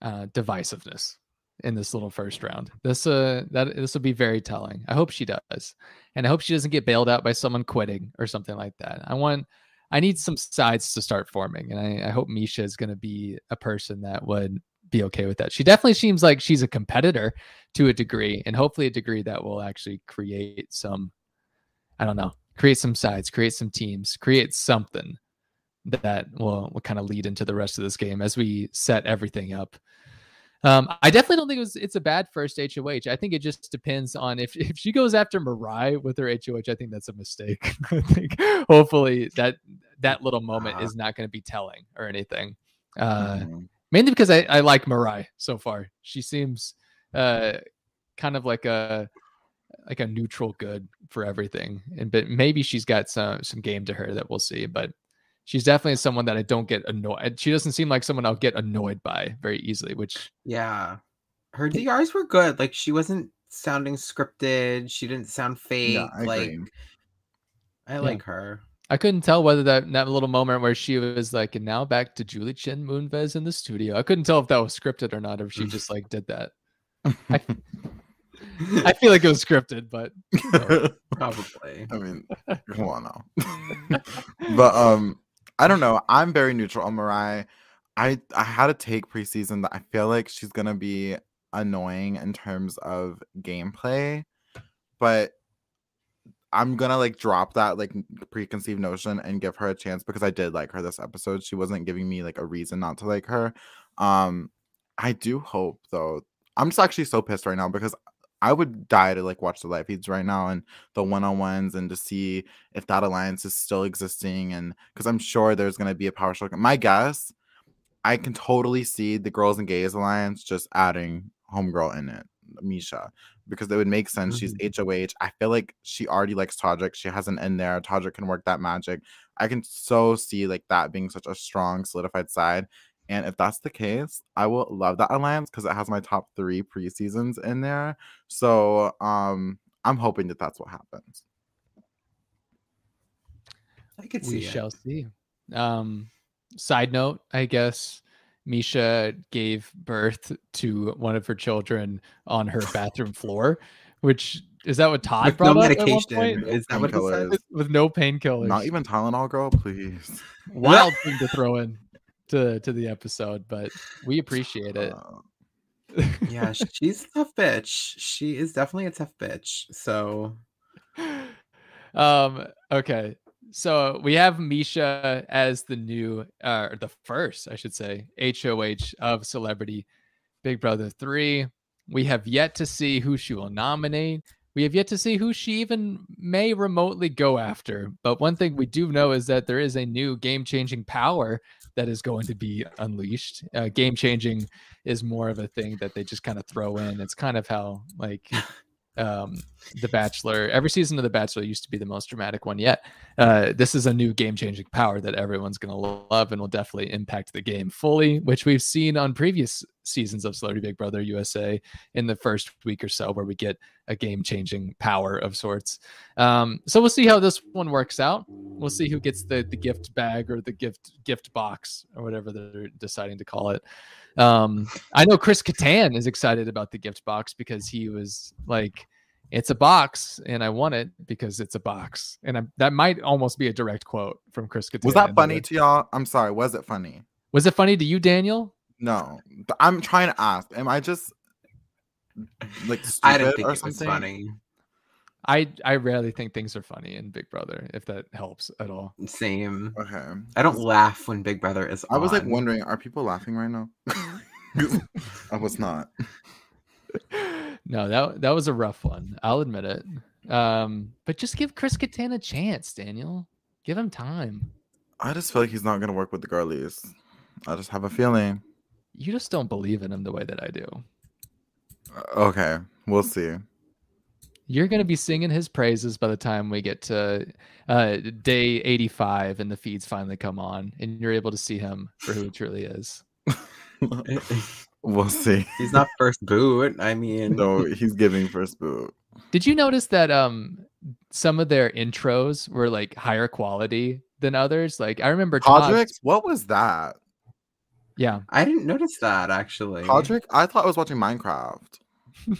uh divisiveness in this little first round. This uh that this will be very telling. I hope she does, and I hope she doesn't get bailed out by someone quitting or something like that. I want I need some sides to start forming, and I, I hope Miesha is going to be a person that would be okay with that. She definitely seems like she's a competitor to a degree, and hopefully a degree that will actually create some I don't know, create some sides, create some teams, create something that will, will kind of lead into the rest of this game as we set everything up. Um, I definitely don't think it was it's a bad first HOH. I think it just depends on if [laughs] if she goes after Mariah with her HOH. I think that's a mistake. [laughs] I think hopefully that that little moment Uh-huh. is not going to be telling or anything. Uh, Mhm. Mainly because I, I like Mariah so far. She seems uh kind of like a like a neutral good for everything. And but maybe she's got some some game to her that we'll see. But she's definitely someone that I don't get annoyed. She doesn't seem like someone I'll get annoyed by very easily. Which Yeah. Her DRs were good. Like she wasn't sounding scripted. She didn't sound fake. Yeah, I like agree. I like her. I couldn't tell whether that that little moment where she was like, and now back to Julie Chen Moonves in the studio. I couldn't tell if that was scripted or not, or if she just like did that. I, I feel like it was scripted, but you know. [laughs] Probably. I mean, come on now. but um, I don't know. I'm very neutral on Mariah. I I had a take preseason that I feel like she's gonna be annoying in terms of gameplay, but I'm gonna like drop that like preconceived notion and give her a chance because I did like her this episode. She wasn't giving me like a reason not to like her. Um, I do hope though. I'm just actually so pissed right now because I would die to like watch the live feeds right now and the one on ones and to see if that alliance is still existing. And because I'm sure there's to be a power struggle. My guess, I can totally see the girls and gays alliance just adding homegirl in it, Miesha, because it would make sense. She's HOH. I feel like she already likes Todrick. She has an in there. Todrick can work that magic. I can so see like that being such a strong solidified side. And if that's the case, I will love that alliance because it has my top three preseasons in there. So um I'm hoping that that's what happens. I could we see it. shall see. Um, side note, I guess Miesha gave birth to one of her children on her bathroom [laughs] floor, which is that what Todd With brought no up at one medication. point? Is that what it Painkillers. says? With, with no painkillers. Not even Tylenol, girl, please. [laughs] wild [laughs] thing to throw in to to the episode, but we appreciate it. Uh, Yeah, she's a tough bitch. She is definitely a tough bitch. So um okay so we have miesha as the new uh or the first i should say hoh of celebrity big brother 3 we have yet to see who she will nominate. We have yet to see who she even may remotely go after. But one thing we do know is that there is a new game changing power that is going to be unleashed. Uh, game changing is more of a thing that they just kind of throw in. It's kind of how like [laughs] um the bachelor. Every season of the bachelor used to be the most dramatic one yet. Uh this is a new game changing power that everyone's going to love and will definitely impact the game fully which we've seen on previous seasons of celebrity big brother usa in the first week or so where we get a game changing power of sorts. Um so we'll see how this one works out. We'll see who gets the the gift bag or the gift gift box or whatever they're deciding to call it um, I know Chris Kattan is excited about the gift box because he was like, "It's a box, and I want it because it's a box." And I, that might almost be a direct quote from Chris Kattan. was that funny to y'all? I'm sorry. Was it funny? Was it funny to you, Daniel? No. I'm trying to ask. Am I just like stupid I didn't think or it was something? funny. I I rarely think things are funny in Big Brother, if that helps at all. Same. Okay. I don't laugh when Big Brother is I was like wondering, are people laughing right now? [laughs] [laughs] I was not. no, that that was a rough one. I'll admit it. Um, but just give Chris Kattan a chance, Daniel. Give him time. I just feel like he's not gonna work with the girlies. I just have a feeling. You just don't believe in him the way that I do. Uh, Okay, we'll see. You're going to be singing his praises by the time we get to uh, day 85 and the feeds finally come on and you're able to see him for who he truly is. We'll see. He's not first boot. I mean, No, he's giving first boot. Did you notice that um some of their intros were like higher quality than others? Like I remember Todd's- Podrick, what was that? Yeah. I didn't notice that actually. Podrick? I thought I was watching Minecraft. [laughs]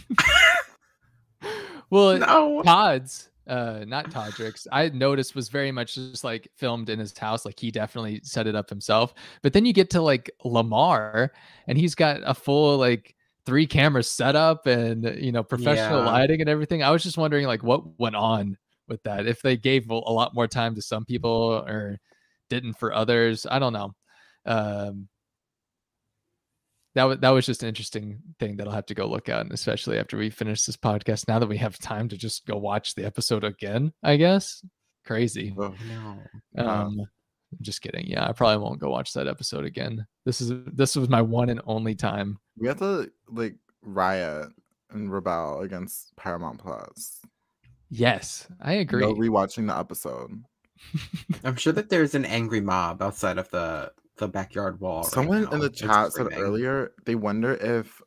Well, [laughs] No. Todd's uh not Todrick's. I noticed was very much just like filmed in his house like he definitely set it up himself. But then you get to like Lamar and he's got a full like three cameras set up and you know professional Yeah. lighting and everything. I was just wondering like what went on with that? If they gave a a lot more time to some people or didn't for others? I don't know. Um that was that was just an interesting thing that I'll have to go look at, and especially after we finish this podcast. Now that we have time to just go watch the episode again, I guess. Crazy. Ugh. No. Wow. Um, just kidding. Yeah, I probably won't go watch that episode again. This is this was my one and only time. We have to like riot and rebel against Paramount Plus. Yes, I agree. No rewatching the episode. [laughs] I'm sure that there's an angry mob outside of the the backyard wall. Someone now. in the It's chat said screaming. earlier they wonder if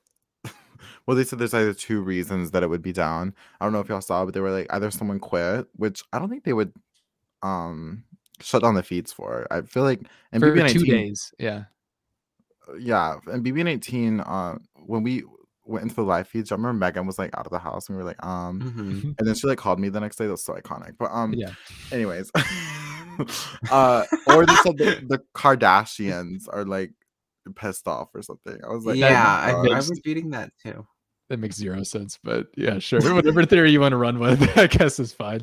[laughs] well they said there's either two reasons that it would be down. I don't know if y'all saw, but they were like either someone quit, which I don't think they would um shut down the feeds for. I feel like and for BB two 19 days. Yeah. yeah, and BB eighteen uh when we went into the live feeds, I remember Megan was like out of the house and we were like, um Mhm. and then she like called me the next day. That was so iconic. But um Yeah. anyways. [laughs] [laughs] uh or they said the, the Kardashians are like pissed off or something. I was like, yeah, I, oh I my was reading that too. That makes zero sense, but yeah, sure. [laughs] Whatever theory you want to run with, [laughs] I guess is fine.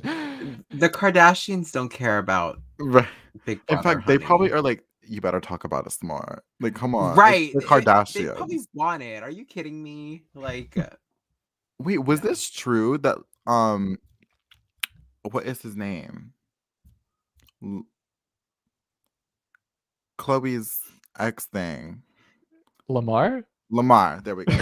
The Kardashians don't care about Right. Big In Brother. fact, they probably are like, you better talk about us more. Like, come on. it's right. The Kardashians. They probably want it. Are you kidding me? Like, uh, Wait, was Yeah. this true that um what is his name? Khloé's ex thing. Lamar, Lamar. There we go.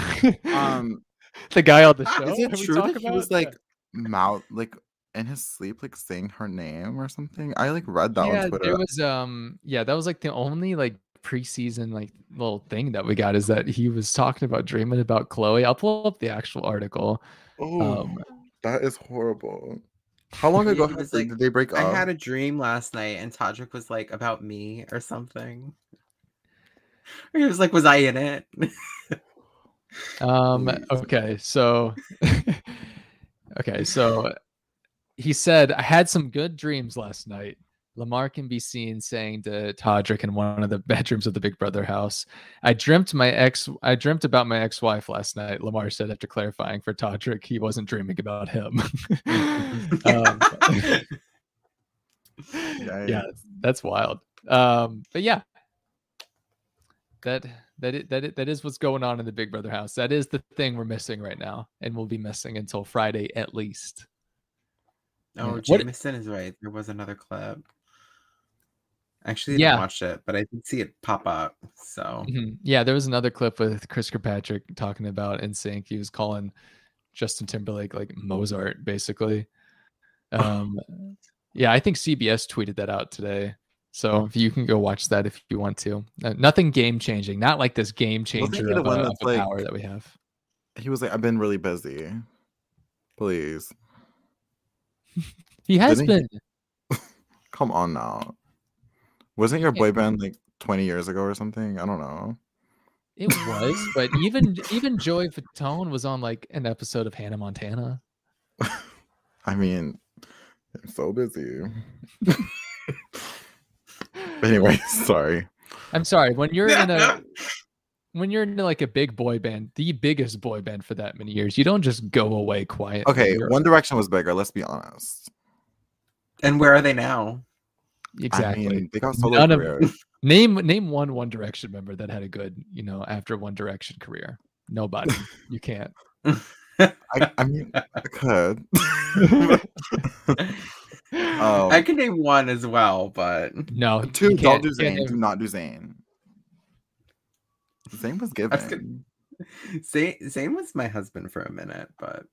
[laughs] Um the guy on the show. is it true that he was Yeah. like mouth like in his sleep like saying her name or something? I like read that yeah, on Twitter. there was um yeah, that was like the only like preseason like little thing that we got is that he was talking about dreaming about Chloe. I'll pull up the actual article. oh, um, that is horrible. How long ago he had was they- like, did they break up? I had a dream last night, and Todrick was like about me or something. Or [laughs] he was like, "Was I in it?" [laughs] Um okay, so [laughs] okay, so he said I had some good dreams last night. Lamar can be seen saying to Todrick in one of the [laughs] bedrooms of the Big Brother house, I dreamt my ex I dreamt about my ex-wife last night, Lamar said after clarifying for Todrick he wasn't dreaming about him. [laughs] um, [laughs] yeah, that's wild. Um, but yeah, that that it, that it, that is what's going on in the Big Brother house. That is the thing we're missing right now, and we'll be missing until Friday at least. Oh, Jameson is right. There was another clip. Actually, Yeah. watch it, but I did see it pop up. So Mhm. Yeah, there was another clip with Chris Kirkpatrick talking about NSYNC. He was calling Justin Timberlake like Mozart, basically. [laughs] Um, yeah, I think CBS tweeted that out today. So if you can go watch that if you want to. Uh, nothing game changing, not like this game changer of, one a, that's of a power that we have. He was like, I've been really busy. Please. [laughs] He has Didn't he? been. [laughs] Come on now. Wasn't your Yeah. boy band like 20 years ago or something? I don't know. It was, but even even Joey Fatone was on like an episode of Hannah Montana. [laughs] I mean, I'm so busy. [laughs] anyway, [laughs] sorry. I'm sorry, when you're in a when you're in like a big boy band, the biggest boy band for that many years, you don't just go away quiet. Okay, One Direction was bigger, let's be honest. and where are they now? Exactly. I mean, they got solo None of- [laughs] name name one One Direction member that had a good, you know, after One Direction career. Nobody. you can't. I, I mean, I could. [laughs] Um, I can name one as well, but No, Two, you don't can't- do Zayn. can't Do not do Zayn. Zayn was I was given. Zayn, [laughs] Zayn was my husband for a minute, but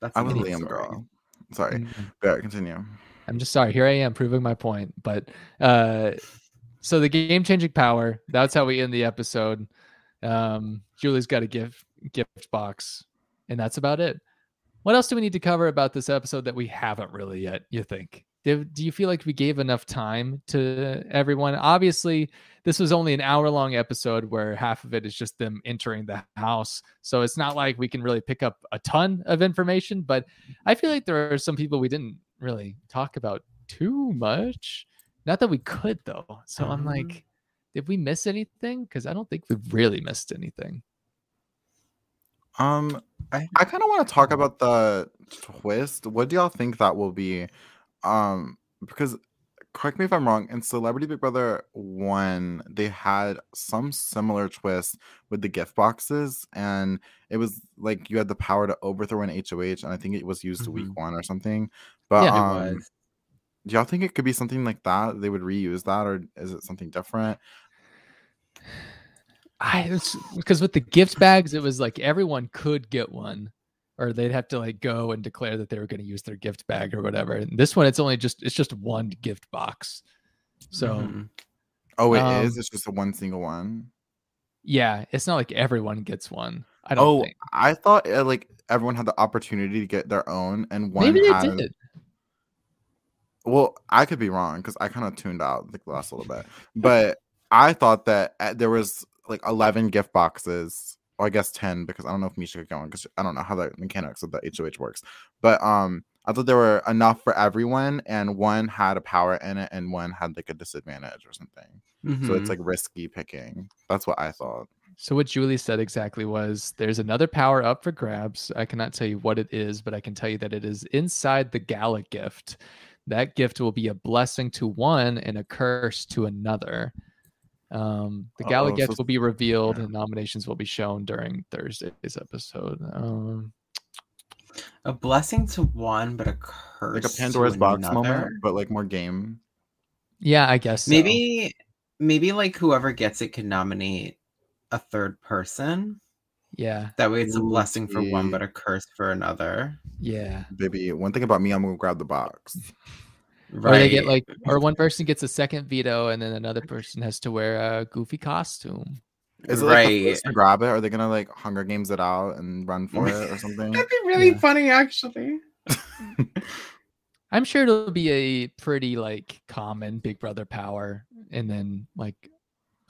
that's I was a Liam story. girl. Sorry. Mm. Yeah, continue. I'm just sorry. Here I am proving my point. But uh so the game changing power, that's how we end the episode. Um Julie's got a gift gift box, and that's about it. What else do we need to cover about this episode that we haven't really yet, you think? Do, do you feel like we gave enough time to everyone? Obviously, this was only an hour long episode where half of it is just them entering the house. So it's not like we can really pick up a ton of information, but I feel like there are some people we didn't really talk about too much. Not that we could though. So I'm Um, like, did we miss anything? Because I don't think we really missed anything. Um, I- I kind of want to talk about the twist. What do y'all think that will be? Um, because correct me if I'm wrong. In Celebrity Big Brother one, they had some similar twist with the gift boxes, and it was like you had the power to overthrow an HOH, and I think it was used Mhm. week one or something. But Yeah, um, do y'all think it could be something like that? They would reuse that, or is it something different? I because with the gift bags, it was like everyone could get one, or they'd have to like go and declare that they were going to use their gift bag or whatever. And this one, it's only just it's just one gift box. So Mhm. Oh, it is. Um, It's just a one single one. yeah, it's not like everyone gets one. I don't Oh, think. I thought uh, like everyone had the opportunity to get their own, and one Maybe they had. did. Well, I could be wrong because I kind of tuned out the last little bit, but I thought that uh, there was like eleven gift boxes, I guess ten because I don't know if Miesha could go on because I don't know how the mechanics of the HOH works. But um, I thought there were enough for everyone, and one had a power in it, and one had like a disadvantage or something. So Mhm. it's like risky picking. That's what I thought. So what Julie said exactly was there's another power up for grabs. I cannot tell you what it is, but I can tell you that it is inside the gala gift. That gift will be a blessing to one and a curse to another. Um, the gala Uh-oh, so- will be revealed yeah. and nominations will be shown during Thursday's episode. Um, a blessing to one, but a curse. Like a to Pandora's box another. moment, but like more game. yeah, I guess so. Maybe, maybe like whoever gets it can nominate a third person. Yeah, That way, it's a blessing for one, but a curse for another. yeah. Baby, one thing about me, I'm gonna grab the box. Or they get like, or one person gets a second veto, and then another person has to wear a goofy costume. Is it like the right. first to grab it? Are they gonna like Hunger Games it out and run for it or something? That'd be really Yeah. funny, actually. [laughs] I'm sure it'll be a pretty like common Big Brother power, and then like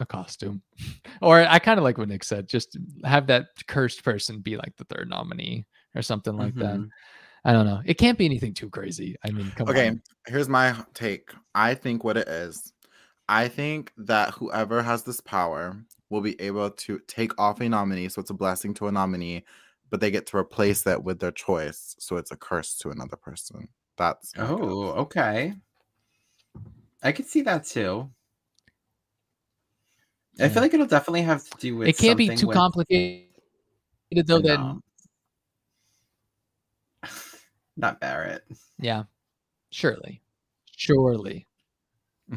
a costume. [laughs] or I kind of like what Nick said, just have that cursed person be like the third nominee or something like that. Mm-hmm. I don't know. It can't be anything too crazy. I mean, come Okay, on. here's my take. I think what it is, I think that whoever has this power will be able to take off a nominee, so it's a blessing to a nominee, but they get to replace that with their choice, so it's a curse to another person. That's my guess. Oh, okay. I could see that too. I feel like it'll definitely have to do with. It can't be too with- complicated though. Then No. Not Barrett. yeah, surely, surely,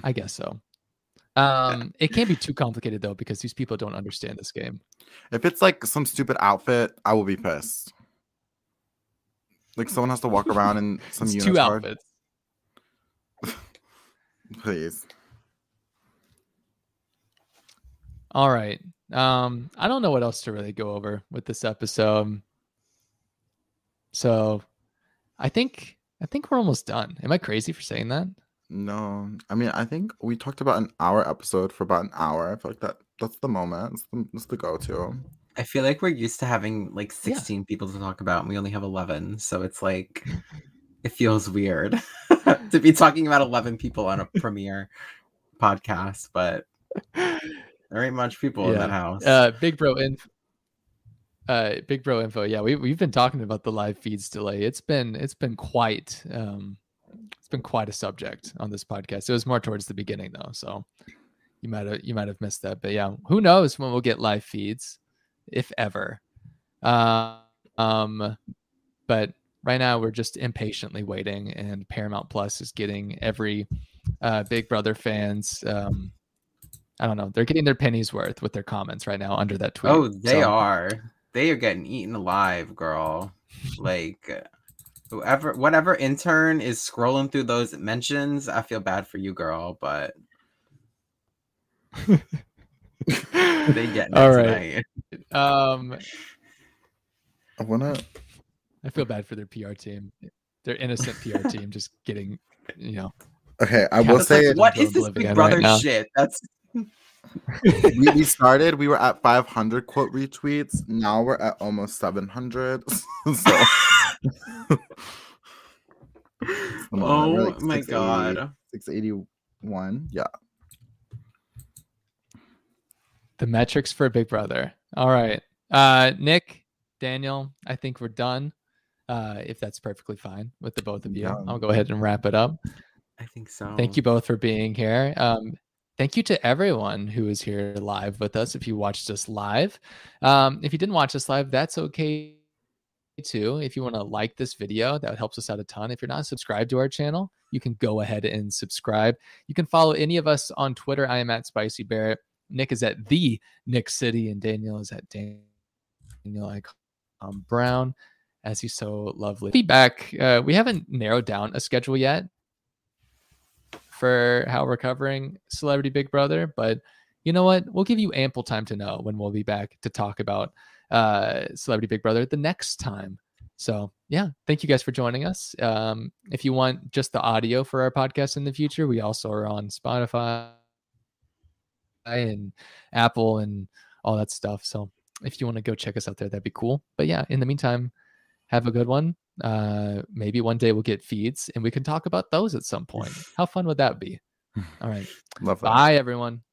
I guess so. Um, it can't be too complicated though because these people don't understand this game. If it's like some stupid outfit, I will be pissed. Like someone has to walk around in [laughs] some It's two outfits. [laughs] Please. All right. Um, I don't know what else to really go over with this episode. So I think I think we're almost done. Am I crazy for saying that? No, I mean, I think we talked about an hour episode for about an hour. I feel like that that's the moment. It's the, it's the go-to. I feel like we're used to having like Yeah. 16 people to talk about, and we only have 11. So it's like, [laughs] it feels weird [laughs] to be talking about 11 people on a premiere [laughs] podcast, but there ain't much people in that house. Uh, Big Bro Info. Uh, Big Bro Info. Yeah, we we've been talking about the live feeds delay. It's been it's been quite um, it's been quite a subject on this podcast. It was more towards the beginning though, so you might have you might have missed that. But yeah, who knows when we'll get live feeds, if ever. Uh, um, but right now we're just impatiently waiting, and Paramount Plus is getting every uh, Big Brother fans. Um, I don't know. They're getting their pennies worth with their comments right now under that tweet. oh, they So, are. They are getting eaten alive, girl. Like, whoever, whatever intern is scrolling through those mentions, I feel bad for you, girl, but [laughs] they get All right. tonight. Um, I wanna. I feel bad for their PR team. Their innocent PR team just getting, you know. Okay, I will say like, it. what this Big Brother now. shit? That's we, we started. We were at 500 quote retweets. Now we're at almost 700. [laughs] so. [laughs] It's the moment. We're oh like my 680 god. 681. Yeah. The metrics for Big Brother. All right. Uh, Nick, Daniel, I think we're done. Uh, if that's perfectly fine with the both of you, Yeah. I'll go ahead and wrap it up. I think so. Thank you both for being here. Um, thank you to everyone who is here live with us. If you watched us live, um, if you didn't watch us live, that's okay too. If you want to like this video, that helps us out a ton. If you're not subscribed to our channel, you can go ahead and subscribe. You can follow any of us on Twitter. I am at Spicy Barrett. Nick is at the Nick City, and Daniel is at Daniel Icon Brown. as you so lovely. Feedback. Uh, we haven't narrowed down a schedule yet for how we're covering Celebrity Big Brother, but you know what? We'll give you ample time to know when we'll be back to talk about uh, Celebrity Big Brother the next time. So yeah, thank you guys for joining us. Um, if you want just the audio for our podcast in the future, we also are on Spotify and Apple and all that stuff. So if you want to go check us out there, that'd be cool. But yeah, in the meantime, have a good one. Uh, maybe one day we'll get feeds and we can talk about those at some point. [laughs] How fun would that be? [laughs] All right. Love that. Bye, everyone.